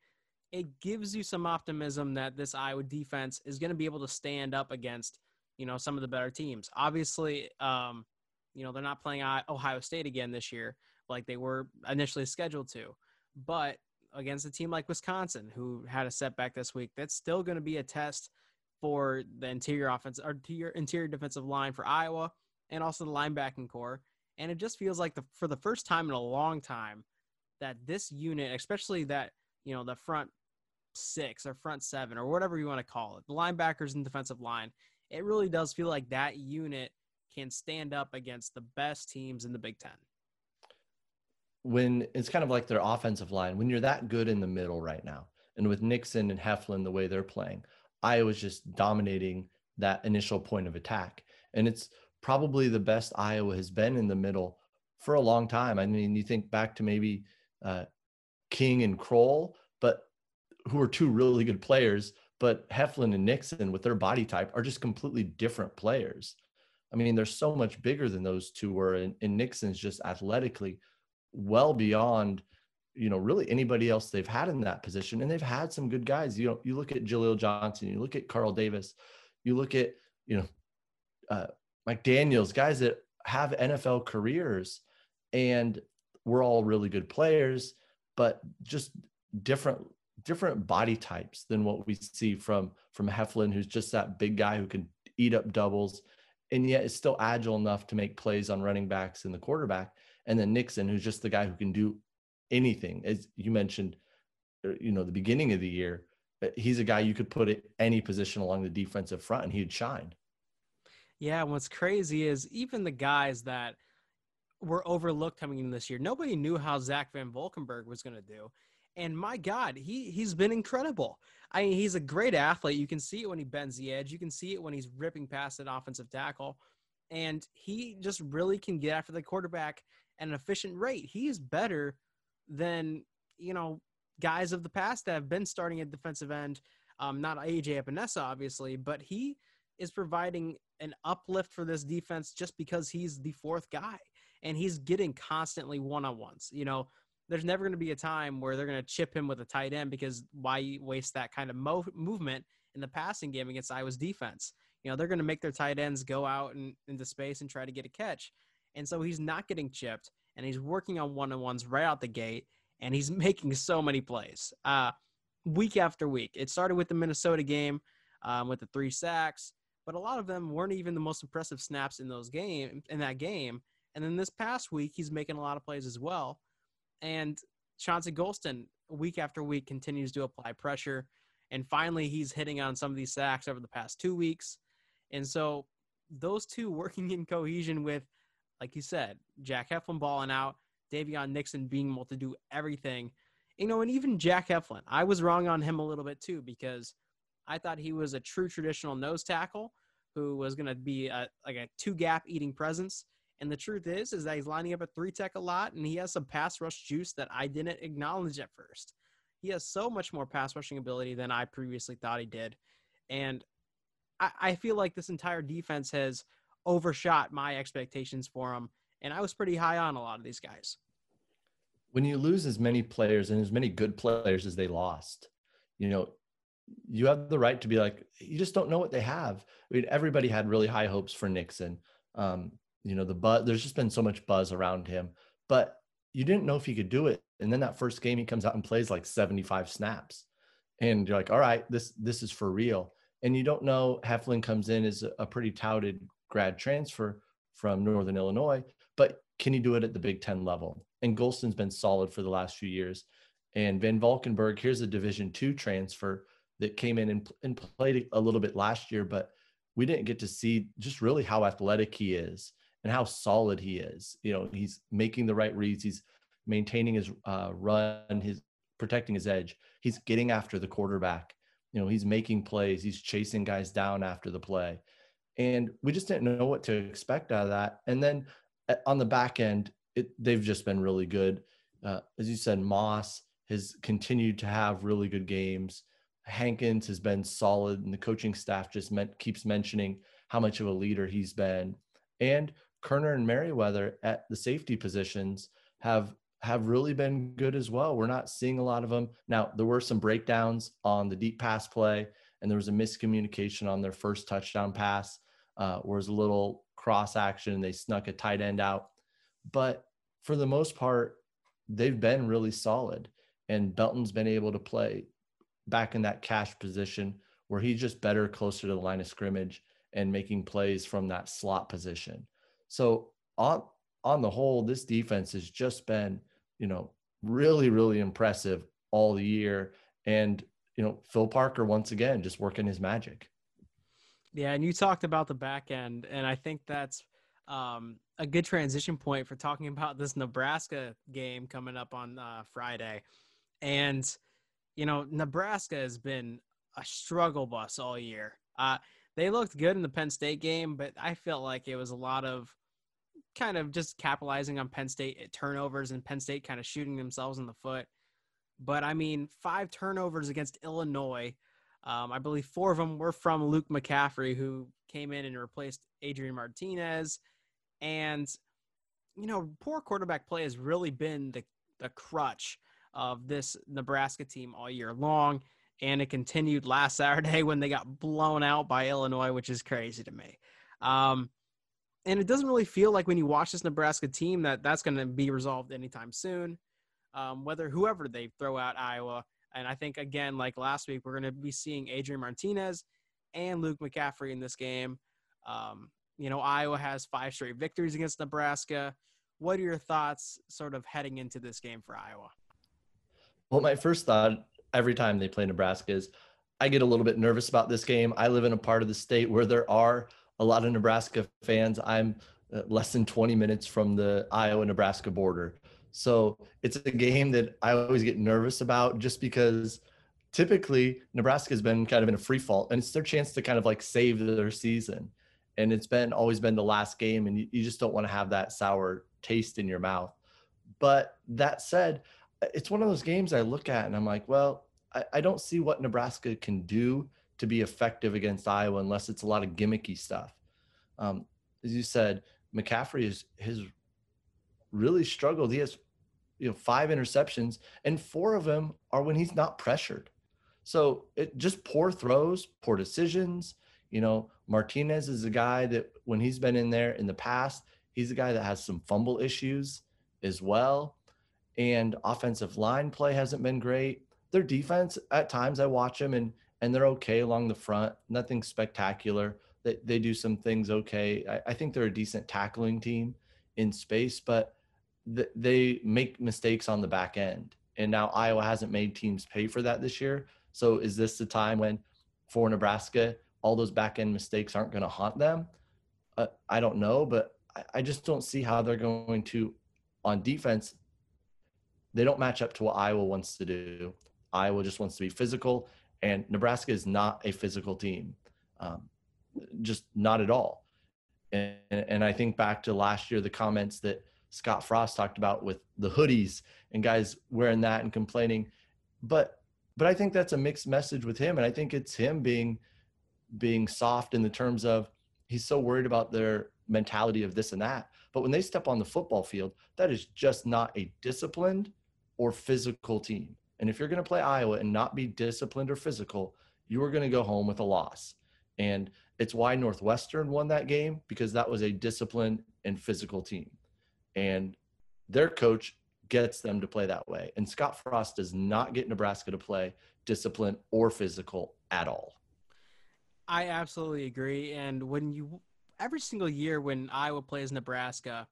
it gives you some optimism that this Iowa defense is going to be able to stand up against, you know, some of the better teams. Obviously, um, you know, they're not playing Ohio State again this year like they were initially scheduled to, but against a team like Wisconsin, who had a setback this week, that's still going to be a test for the interior offense or interior, interior defensive line for Iowa and also the linebacking core. And it just feels like the for the first time in a long time that this unit, especially that you know the front six or front seven or whatever you want to call it, the linebackers and defensive line, it really does feel like that unit can stand up against the best teams in the Big Ten when it's kind of like their offensive line, when you're that good in the middle right now, and with Nixon and Heflin the way they're playing, Iowa's just dominating that initial point of attack. And it's probably the best Iowa has been in the middle for a long time. I mean, you think back to maybe uh, King and Kroul, but who are two really good players, but Heflin and Nixon with their body type are just completely different players. I mean, they're so much bigger than those two were, and, and Nixon's just athletically well beyond you know really anybody else they've had in that position and they've had some good guys you know you look at Jaleel Johnson you look at Carl Davis you look at you know uh, Mike Daniels guys that have NFL careers and we're all really good players but just different different body types than what we see from from Heflin who's just that big guy who can eat up doubles and yet is still agile enough to make plays on running backs and the quarterback and then Nixon, who's just the guy who can do anything. As you mentioned, uh, you know, the beginning of the year, uh, he's a guy you could put at any position along the defensive front and he'd shine. Yeah, what's crazy is even the guys that were overlooked coming in this year, nobody knew how Zach Van Valkenburg was going to do. And my God, he he's been incredible. I mean, he's a great athlete. You can see it when he bends the edge. You can see it when he's ripping past an offensive tackle. And he just really can get after the quarterback at an efficient rate. He is better than, you know, guys of the past that have been starting at defensive end. Um, not AJ Epenesa, obviously, but he is providing an uplift for this defense just because he's the fourth guy and he's getting constantly one on ones. You know, there's never going to be a time where they're going to chip him with a tight end because why waste that kind of mo- movement in the passing game against Iowa's defense? You know, they're going to make their tight ends go out and into space and try to get a catch. And so he's not getting chipped and he's working on one on ones right out the gate and he's *laughs* making so many plays uh, week after week. It started with the Minnesota game um, with the three sacks, but a lot of them weren't even the most impressive snaps in those game in that game. And then this past week, he's making a lot of plays as well. And Chauncey Golston, week after week, continues to apply pressure. And finally, he's hitting on some of these sacks over the past two weeks. And so those two *laughs* working in cohesion with like you said, Jack Heflin balling out, Daviyon Nixon being able to do everything. You know, and even Jack Heflin, I was wrong on him a little bit too because I thought he was a true traditional nose tackle, who was going to be a, like a two gap eating presence. And the truth is, is that he's lining up at three tech a lot, and he has some pass rush juice that I didn't acknowledge at first. He has so much more pass rushing ability than I previously thought he did, and I, I feel like this entire defense has overshot my expectations for him, and I was pretty high on a lot of these guys. When you lose as many players and as many good players as they lost, you know, you have the right to be like, you just don't know what they have. I mean, everybody had really high hopes for Nixon. Um, you know, the buzz, there's just been so much buzz around him, but you didn't know if he could do it. And then that first game, he comes out and plays like 75 snaps. And you're like, all right, this this is for real. And you don't know Heflin comes in as a pretty touted grad transfer from Northern Illinois, but can he do it at the Big Ten level? And Golston's been solid for the last few years. And Van Valkenburg, here's a Division two transfer that came in and, and played a little bit last year, but we didn't get to see just really how athletic he is and how solid he is. You know, he's making the right reads. He's maintaining his uh, run, his protecting his edge. He's getting after the quarterback. You know, he's making plays. He's chasing guys down after the play, and we just didn't know what to expect out of that. And then uh, on the back end, it, they've just been really good. Uh, as you said, Moss has continued to have really good games. Hankins has been solid, and the coaching staff just meant, keeps mentioning how much of a leader he's been. And Koerner and Merriweather at the safety positions have have really been good as well. We're not seeing a lot of them now. There were some breakdowns on the deep pass play, and there was a miscommunication on their first touchdown pass, uh, where was a little cross action they snuck a tight end out. But for the most part, they've been really solid, and Belton's been able to play back in that cash position where he's just better closer to the line of scrimmage and making plays from that slot position. So on on the whole, this defense has just been, you know, really, really impressive all year. And, you know, Phil Parker once again just working his magic. Yeah, and you talked about the back end, and I think that's um, a good transition point for talking about this Nebraska game coming up on uh, Friday. And you know, Nebraska has been a struggle bus all year. Uh, they looked good in the Penn State game, but I felt like it was a lot of kind of just capitalizing on Penn State turnovers and Penn State kind of shooting themselves in the foot. But I mean, five turnovers against Illinois. Um, I believe four of them were from Luke McCaffrey, who came in and replaced Adrian Martinez. And, you know, poor quarterback play has really been the, the crutch of this Nebraska team all year long. And it continued last *laughs* Saturday when they got blown out by Illinois, which is crazy to me. Um, and it doesn't really feel like when you watch this Nebraska team that that's going to be resolved anytime soon. Um, whether whoever they throw out Iowa, and I think again, like last week, we're going to be seeing Adrian Martinez and Luke McCaffrey in this game. Um, you know, Iowa has five straight victories against Nebraska. What are your thoughts, sort of heading into this game for Iowa? Well, my first thought every time they play Nebraska is I get a little bit nervous about this game. I live in a part of the state where there are a lot of Nebraska fans. I'm uh, less than 20 minutes from the Iowa Nebraska border. So it's a game that I always get nervous about just because typically Nebraska has been kind of in a free fall and it's their chance to kind of like save their season. And it's been always been the last game and you, you just don't want to have that sour taste in your mouth. But that said, it's one of those games I look at and I'm like, well, I, I don't see what Nebraska can do to be effective against Iowa unless it's a lot of gimmicky stuff. Um, as you said, McCaffrey is has really struggled. He has you know five interceptions, and four of them are when he's not pressured. So it just poor throws, poor decisions. You know, Martinez is a guy that when he's been in there in the past, he's a guy that has some fumble issues as well. And offensive line play hasn't been great. Their defense, at times, I watch them and and they're okay along the front. Nothing spectacular. They, they do some things okay. I, I think they're a decent tackling team in space, but th- they make mistakes on the back end. And now Iowa hasn't made teams pay for that this year. So is this the time when, for Nebraska, all those back end mistakes aren't going to haunt them? Uh, I don't know, but I, I just don't see how they're going to, on defense, they don't match up to what Iowa wants to do. Iowa just wants to be physical and Nebraska is not a physical team. Um, just not at all. And, and I think back to last year, the comments that Scott Frost talked about with the hoodies and guys wearing that and complaining. But but I think that's a mixed message with him, and I think it's him being being soft in the terms of he's so worried about their mentality of this and that. But when they step on the football field, that is just not a disciplined or physical team. And if you're going to play Iowa and not be disciplined or physical, you are going to go home with a loss. And it's why Northwestern won that game because that was a disciplined and physical team. And their coach gets them to play that way. And Scott Frost does not get Nebraska to play disciplined or physical at all. I absolutely agree. And when you every single year when Iowa plays Nebraska,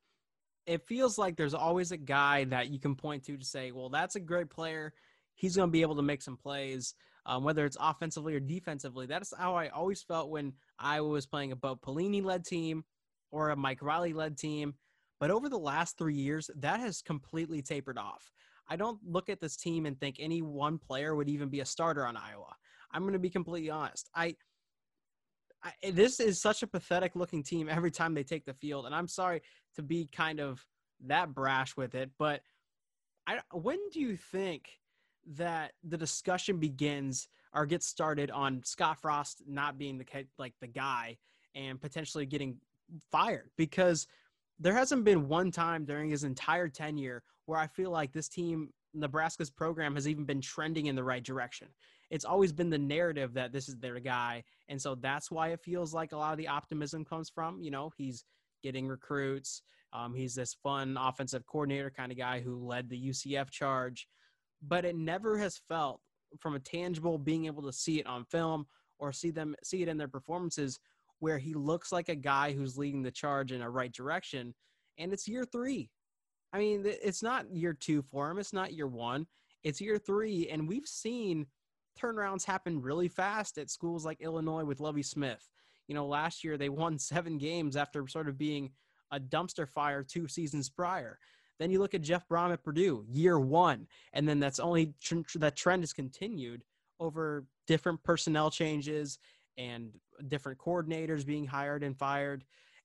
it feels like there's always a guy that you can point to to say, well, that's a great player. He's going to be able to make some plays, um, whether it's offensively or defensively. That's how I always felt when Iowa was playing a Bo Pelini led team or a Mike Riley led team. But over the last three years, that has completely tapered off. I don't look at this team and think any one player would even be a starter on Iowa. I'm going to be completely honest. I – I, this is such a pathetic looking team every time they take the field, and I'm sorry to be kind of that brash with it, but I, when do you think that the discussion begins or gets started on Scott Frost not being the like the guy and potentially getting fired? Because there hasn't been one time during his entire tenure where I feel like this team, Nebraska's program, has even been trending in the right direction it's always been the narrative that this is their guy. And so that's why it feels like a lot of the optimism comes from. You know, he's getting recruits. Um, he's this fun offensive coordinator kind of guy who led the UCF charge. But it never has felt from a tangible being able to see it on film or see them see it in their performances where he looks like a guy who's leading the charge in a right direction. And it's year three. I mean, it's not year two for him. It's not year one. It's year three. And we've seen – turnarounds happen really fast at schools like Illinois with Lovie Smith. You know, last year they *laughs* won seven games after sort of being a dumpster fire two seasons prior. Then you look at Jeff Brohm at Purdue, year one, and then that's only that trend has continued over different personnel changes and different coordinators being hired and fired.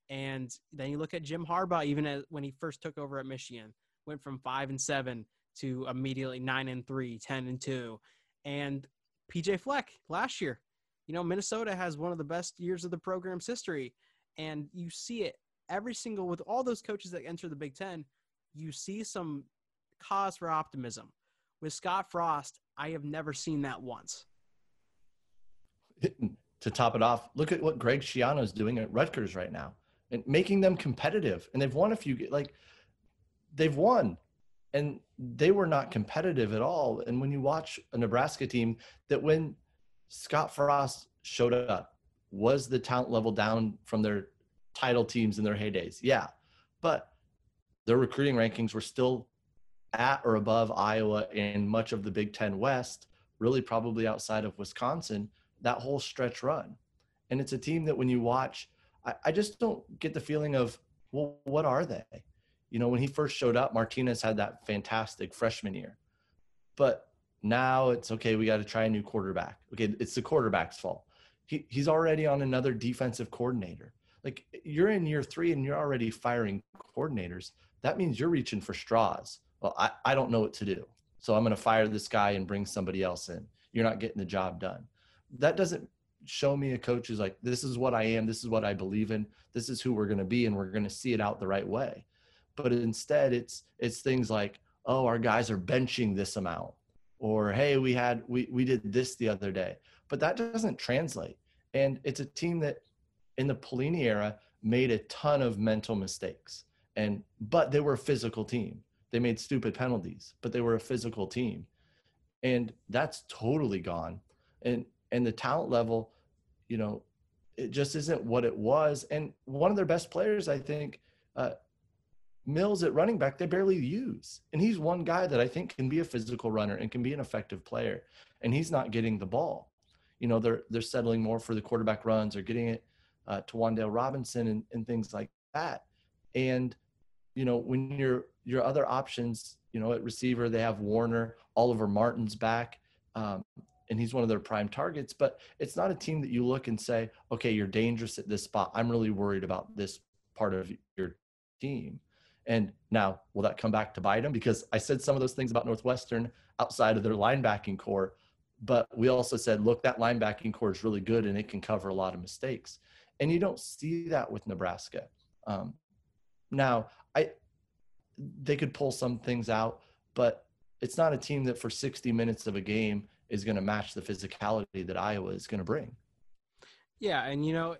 And then you look at Jim Harbaugh, even when he first took over at Michigan, went from five and seven to immediately nine and three, 10 and two. And PJ Fleck last year. You know, Minnesota has one of the best years of the program's history. And you see it every single, with all those coaches that enter the Big Ten, you see some cause for optimism. With Scott Frost, I have never seen that once. To top it off, look at what Greg Schiano is doing at Rutgers right now and making them competitive. And they've won a few, like, they've won and they were not competitive at all. And when you watch a Nebraska team that when Scott Frost showed up, was the talent level down from their title teams in their heydays? Yeah. But their recruiting rankings were still at or above Iowa and much of the Big Ten West, really probably outside of Wisconsin, that whole stretch run. And it's a team that when you watch, I, I just don't get the feeling of, well, what are they? you know, when he first showed up, Martinez had that fantastic freshman year. But now it's okay, we got to try a new quarterback. Okay, it's the quarterback's fault. He, he's already on another defensive coordinator. Like you're in year three and you're already firing coordinators. That means you're reaching for straws. Well, I, I don't know what to do. So I'm going to fire this guy and bring somebody else in. You're not getting the job done. That doesn't show me a coach who's like, this is what I am. This is what I believe in. This is who we're going to be. And we're going to see it out the right way but instead it's it's things like oh our guys are benching this amount or hey we had we we did this the other day but that doesn't translate and it's a team that in the Pelini era made a ton of mental mistakes and but they were a physical team they made stupid penalties but they were a physical team and that's totally gone and and the talent level you know it just isn't what it was and one of their best players i think uh, Mills at running back, they barely use. And he's one guy that I think can be a physical runner and can be an effective player. And he's not getting the ball. You know, they're they're settling more for the quarterback runs or getting it uh, to Wan'Dale Robinson and, and things like that. And, you know, when your your other options, you know, at receiver, they have Warner, Oliver Martin's back. Um, and he's one of their prime targets, but it's not a team that you look and say, okay, you're dangerous at this spot. I'm really worried about this part of your team. And now, will that come back to bite them? Because I said some of those things about Northwestern outside of their linebacking core, but we also said, look, that linebacking core is really good and it can cover a lot of mistakes. And you don't see that with Nebraska. Um, now, they could pull some things out, but it's not a team that for 60 minutes of a game is going to match the physicality that Iowa is going to bring. Yeah, and you know,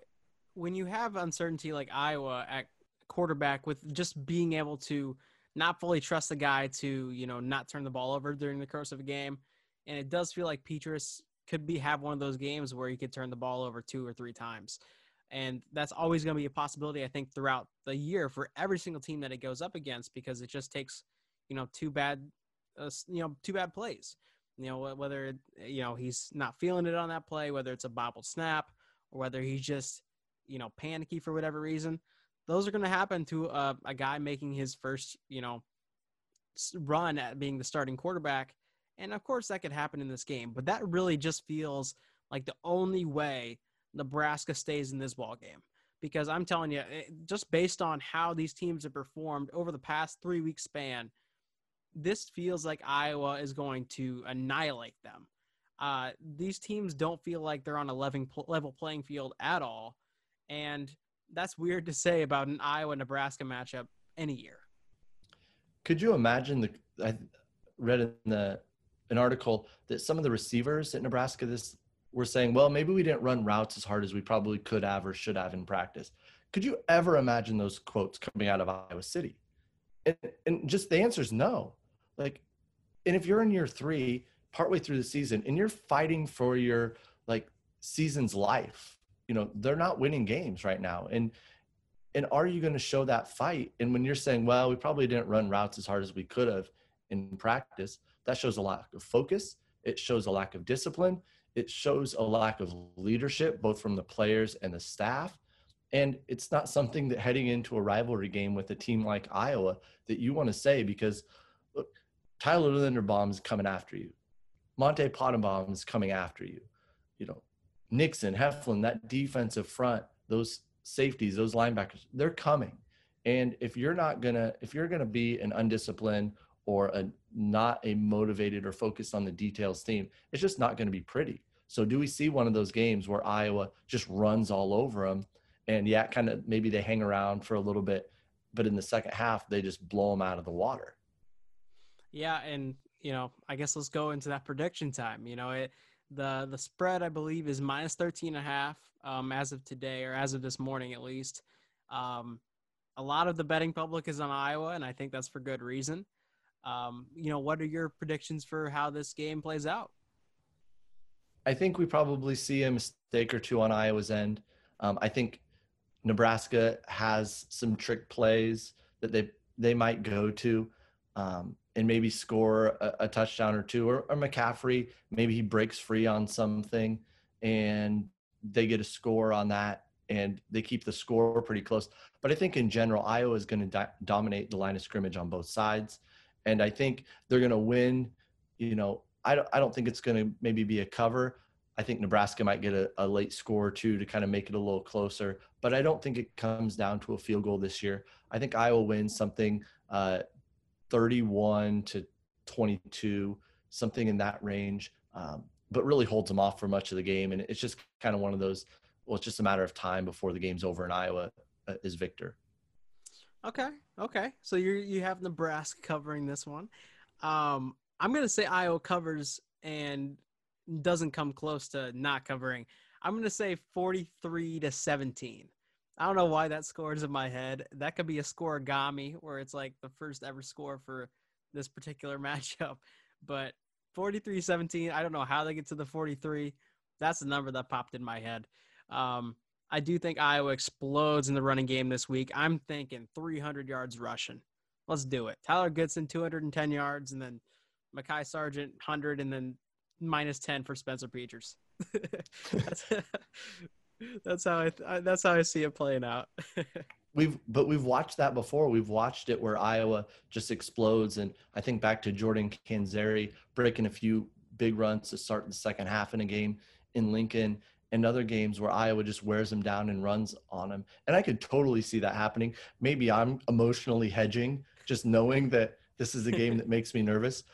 when you have uncertainty like Iowa at quarterback with just being able to not fully trust the guy to, you know, not turn the ball over during the course of a game, and it does feel like Petras could be have one of those games where he could turn the ball over two or three times. And that's always going to be a possibility, I think, throughout the year for every single team that it goes up against because it just takes, you know, two bad, uh, you know, two bad plays. You know, whether you know he's not feeling it on that play, whether it's a bobbled snap, or whether he's just, you know, panicky for whatever reason. Those are going to happen to a, a guy making his first, you know, run at being the starting quarterback. And of course, that could happen in this game, but that really just feels like the only way Nebraska stays in this ball game. Because I'm telling you, just based on how these teams have performed over the past three week span, this feels like Iowa is going to annihilate them. Uh, these teams don't feel like they're on a level playing field at all, and that's weird to say about an Iowa Nebraska matchup any year. Could you imagine the? I read in the an article that some of the receivers at Nebraska this were saying, well, maybe we didn't run routes as hard as we probably could have or should have in practice. Could you ever imagine those quotes coming out of Iowa City? And, and just the answer is no. Like, and if you're in year three, partway through the season, and you're fighting for your like season's life, you know, they're not winning games right now. And and are you going to show that fight? And when you're saying, well, we probably didn't run routes as hard as we could have in practice, that shows a lack of focus. It shows a lack of discipline it shows a lack of leadership, both from the players and the staff. And it's not something that heading into a rivalry game with a team like Iowa that you want to say because look, Tyler Linderbaum is coming after you. Monte Pottebaum is coming after you. You know, Nixon, Heflin, that defensive front, those safeties, those linebackers, they're coming. And if you're not gonna, if you're gonna be an undisciplined or a not a motivated or focused on the details team, it's just not to be pretty. So do we see one of those games where Iowa just runs all over them? And yeah, kind of maybe they hang around for a little bit, but in the second half, they just blow them out of the water. Yeah. And, you know, I guess let's go into that prediction time. You know, it, the, the spread, I believe, is minus 13 and a half um, as of today or as of this morning at least. Um, a lot of the betting public is on Iowa, and I think that's for good reason. Um, you know, what are your predictions for how this game plays out? I think we probably see a mistake or two on Iowa's end. Um, I think Nebraska has some trick plays that they they might go to um, and maybe score a, a, touchdown or two. Or, or McCaffrey, maybe he breaks free on something and they get a score on that and they keep the score pretty close. But I think in general, Iowa is going to dominate the line of scrimmage on both sides. And I think they're going to win, you know, I don't, I don't think it's going to maybe be a cover. I think Nebraska might get a, a, late score or two to kind of make it a little closer, but I don't think it comes down to a field goal this year. I think Iowa wins something uh, 31 to 22, something in that range, um, but really holds them off for much of the game. And it's just kind of one of those, well, it's just a matter of time before the game's over and Iowa uh, is victor. Okay, okay. So you you have Nebraska covering this one. Um, I'm gonna say Iowa covers and doesn't come close to not covering. I'm gonna say 43 to 17. I don't know why that score is in my head. That could be a scorigami where it's like the first ever score for this particular *laughs* matchup. But 43-17, I don't know how they get to the 43. That's the number that popped in my head. Um, I do think Iowa explodes in the running game this week. I'm thinking 300 yards rushing. Let's do it. Tyler Goodson, 210 yards, and then Mekhi Sargent, 100, and then minus 10 for Spencer Petras. that's, *laughs* that's how I that's how I see it playing out. *laughs* we've but we've watched that before. We've watched it where Iowa just explodes, and I think back to Jordan Canzeri breaking a few big runs to start the second half in a game in Lincoln and other games where Iowa just wears them down and runs on them. And I could totally see that happening. Maybe I'm emotionally hedging, just knowing that this is a game that makes me nervous.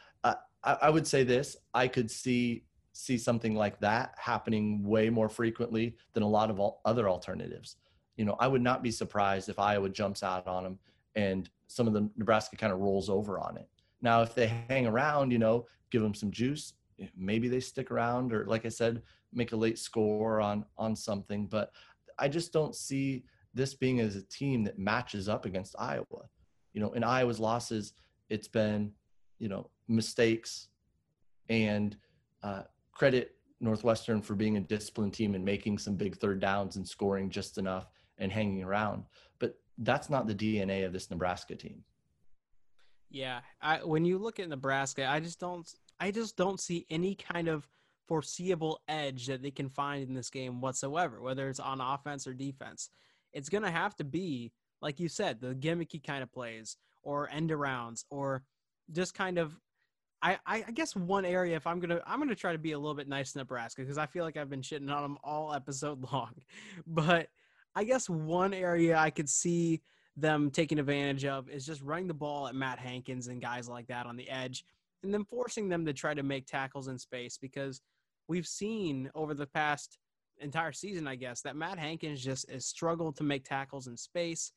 I, I would say this: I could see see something like that happening way more frequently than a lot of all other alternatives. You know, I would not be surprised if Iowa jumps out on them and some of the Nebraska kind of rolls over on it. Now, if they hang around, you know, give them some juice, eh, maybe they stick around, or like I said, make a late score on on something. But I just don't see this being as a team that matches up against Iowa. You know, in Iowa's losses, it's been, you know, mistakes and uh, credit Northwestern for being a disciplined team and making some big third downs and scoring just enough and hanging around. But that's not the DNA of this Nebraska team. Yeah, I, when you look at Nebraska, I just don't I just don't see any kind of foreseeable edge that they can find in this game whatsoever, whether it's on offense or defense. It's going to have to be, like you said, the gimmicky kind of plays or end arounds or just kind of I, I guess one area if I'm gonna I'm gonna try to be a little bit nice to Nebraska because I feel like I've been shitting on them all episode *laughs* long, but I guess one area I could see them taking advantage of is just running the ball at Matt Hankins and guys like that on the edge, and then forcing them to try to make tackles in space because we've seen over the past entire season, I guess, that Matt Hankins just has struggled to make tackles in space.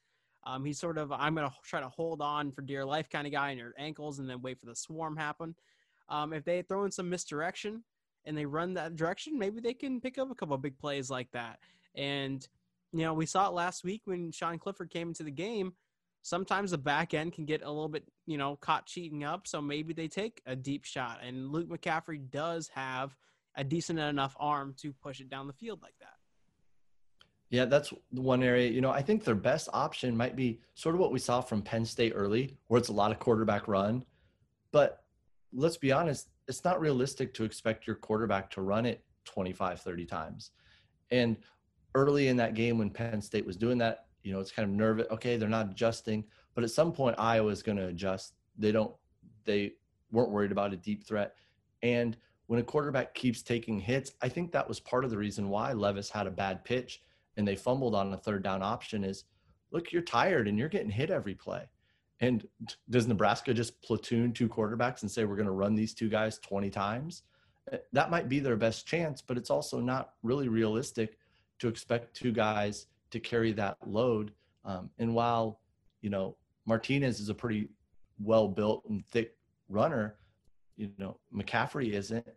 Um, he's sort of I'm to try to hold on for dear life kind of guy in your ankles and then wait for the swarm happen. Um, if they throw in some misdirection and they run that direction, maybe they can pick up a couple big plays like that. And you know, we saw it last week when Sean Clifford came into the game. Sometimes the back end can get a little bit, you know, caught cheating up. So maybe they take a deep shot. And Luke McCaffrey does have a decent enough arm to push it down the field like that. Yeah, that's one area. You know, I think their best option might be sort of what we saw from Penn State early, where it's a lot of quarterback run. But let's be honest, it's not realistic to expect your quarterback to run it 25, 30 times. And early in that game when Penn State was doing that, you know, it's kind of nervous. Okay, they're not adjusting, but at some point Iowa is going to adjust. They don't. They weren't worried about a deep threat, and when a quarterback keeps taking hits, I think that was part of the reason why Levis had a bad pitch and they fumbled on a third down option. Is look, you're tired and you're getting hit every play. And does Nebraska just platoon two quarterbacks and say we're going to run these two guys 20 times? Eh, that might be their best chance, but it's also not really realistic to expect two guys to carry that load. Um, and while, you know, Martinez is a pretty well built and thick runner, you know, McCaffrey isn't,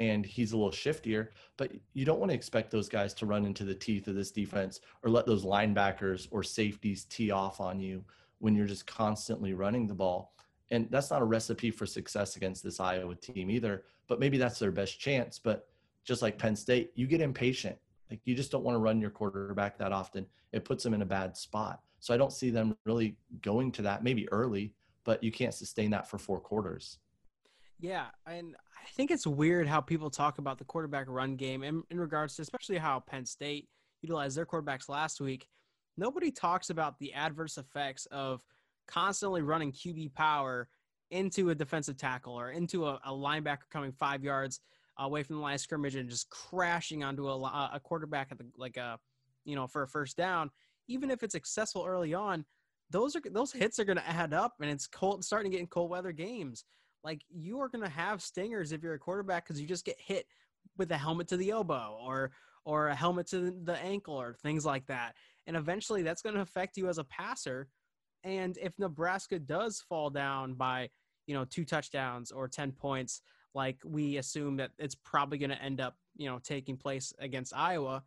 and he's a little shiftier, but you don't want to expect those guys to run into the teeth of this defense or let those linebackers or safeties tee off on you when you're just constantly running the ball. And that's not a recipe for success against this Iowa team either, but maybe that's their best chance. But just like Penn State, you get impatient like you just don't want to run your quarterback that often. It puts them in a bad spot. So I don't see them really going to that. Maybe early, but you can't sustain that for four quarters. Yeah, and I think it's weird how people talk about the quarterback run game in, in regards to especially how Penn State utilized their quarterbacks last week. Nobody talks about the adverse effects of constantly running QB power into a defensive tackle or into a, a linebacker coming five yards away from the line of scrimmage and just crashing onto a, a quarterback at the like a you know for a first down even if it's successful early on those are those hits are going to add up and it's cold starting to get in cold weather games like you are going to have stingers if you're a quarterback because you just get hit with a helmet to the elbow or or a helmet to the ankle or things like that. And eventually that's going to affect you as a passer. And if nebraska does fall down by you know two touchdowns or 10 points like we assume that it's probably going to end up, you know, taking place against Iowa,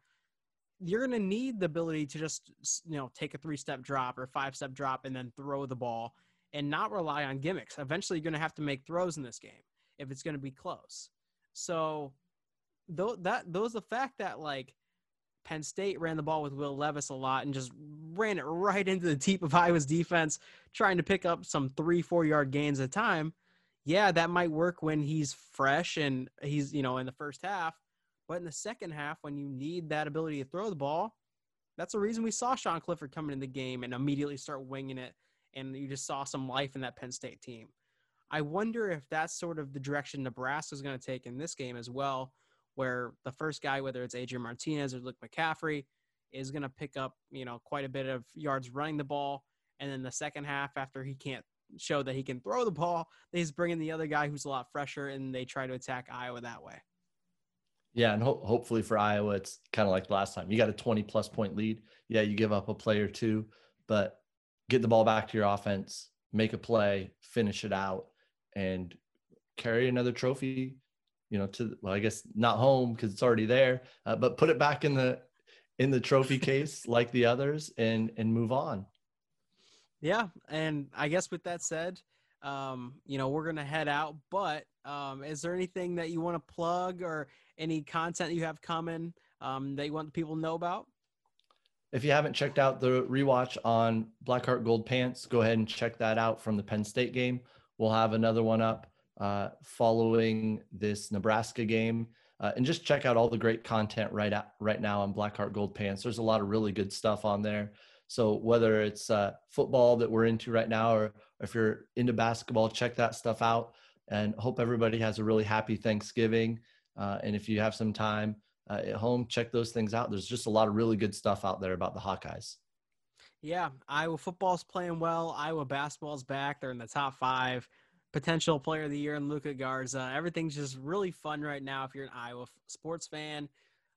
you're going to need the ability to just, you know, take a three step drop or five step drop and then throw the ball and not rely on gimmicks. Eventually, you're going to have to make throws in this game if it's going to be close. So, though that those the fact that like Penn State ran the ball with Will Levis a lot and just ran it right into the deep of Iowa's defense, trying to pick up some three, four yard gains at a time yeah, that might work when he's fresh and he's, you know, in the first half. But in the second half, when you need that ability to throw the ball, that's the reason we saw Sean Clifford come in the game and immediately start winging it. And you just saw some life in that Penn State team. I wonder if that's sort of the direction Nebraska is going to take in this game as well, where the first guy, whether it's Adrian Martinez or Luke McCaffrey, is going to pick up, you know, quite a bit of yards running the ball. And then the second half, after he can't show that he can throw the ball, he's bringing the other guy who's a lot fresher, and they try to attack Iowa that way. Yeah, and ho- hopefully for Iowa, it's kind of like last time. You got a 20 plus point lead. Yeah, you give up a play or two, but get the ball back to your offense, make a play, finish it out, and carry another trophy. You know, to well, I guess not home because it's already there, uh, but put it back in the in the trophy *laughs* case like the others, and and move on. Yeah, and I guess with that said, um, you know, we're gonna head out. But um, is there anything that you want to plug or any content you have coming um, that you want people to know about? If you haven't checked out the rewatch on Blackheart Gold Pants, go ahead and check that out from the Penn State game. We'll have another one up uh, following this Nebraska game. Uh, and just check out all the great content right at, right now on Blackheart Gold Pants. There's a lot of really good stuff on there. So whether it's uh, football that we're into right now, or if you're into basketball, check that stuff out. And hope everybody has a really happy Thanksgiving. Uh, and if you have some time uh, at home, check those things out. There's just a lot of really good stuff out there about the Hawkeyes. Yeah, Iowa football's playing well. Iowa basketball's back. They're in the top five. Potential player of the year in Luka Garza. Everything's just really fun right now if you're an Iowa sports fan.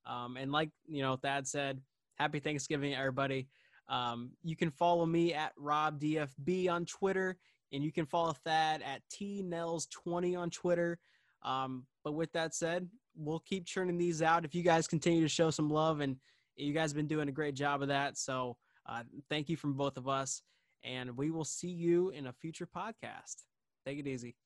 Um, and like you know, Thad said, happy Thanksgiving, everybody. Um, you can follow me at RobDFB on Twitter, and you can follow Thad at TNels20 on Twitter. Um, but with that said, we'll keep churning these out. If you guys continue to show some love, and you guys have been doing a great job of that. So uh, thank you from both of us. And we will see you in a future podcast. Take it easy.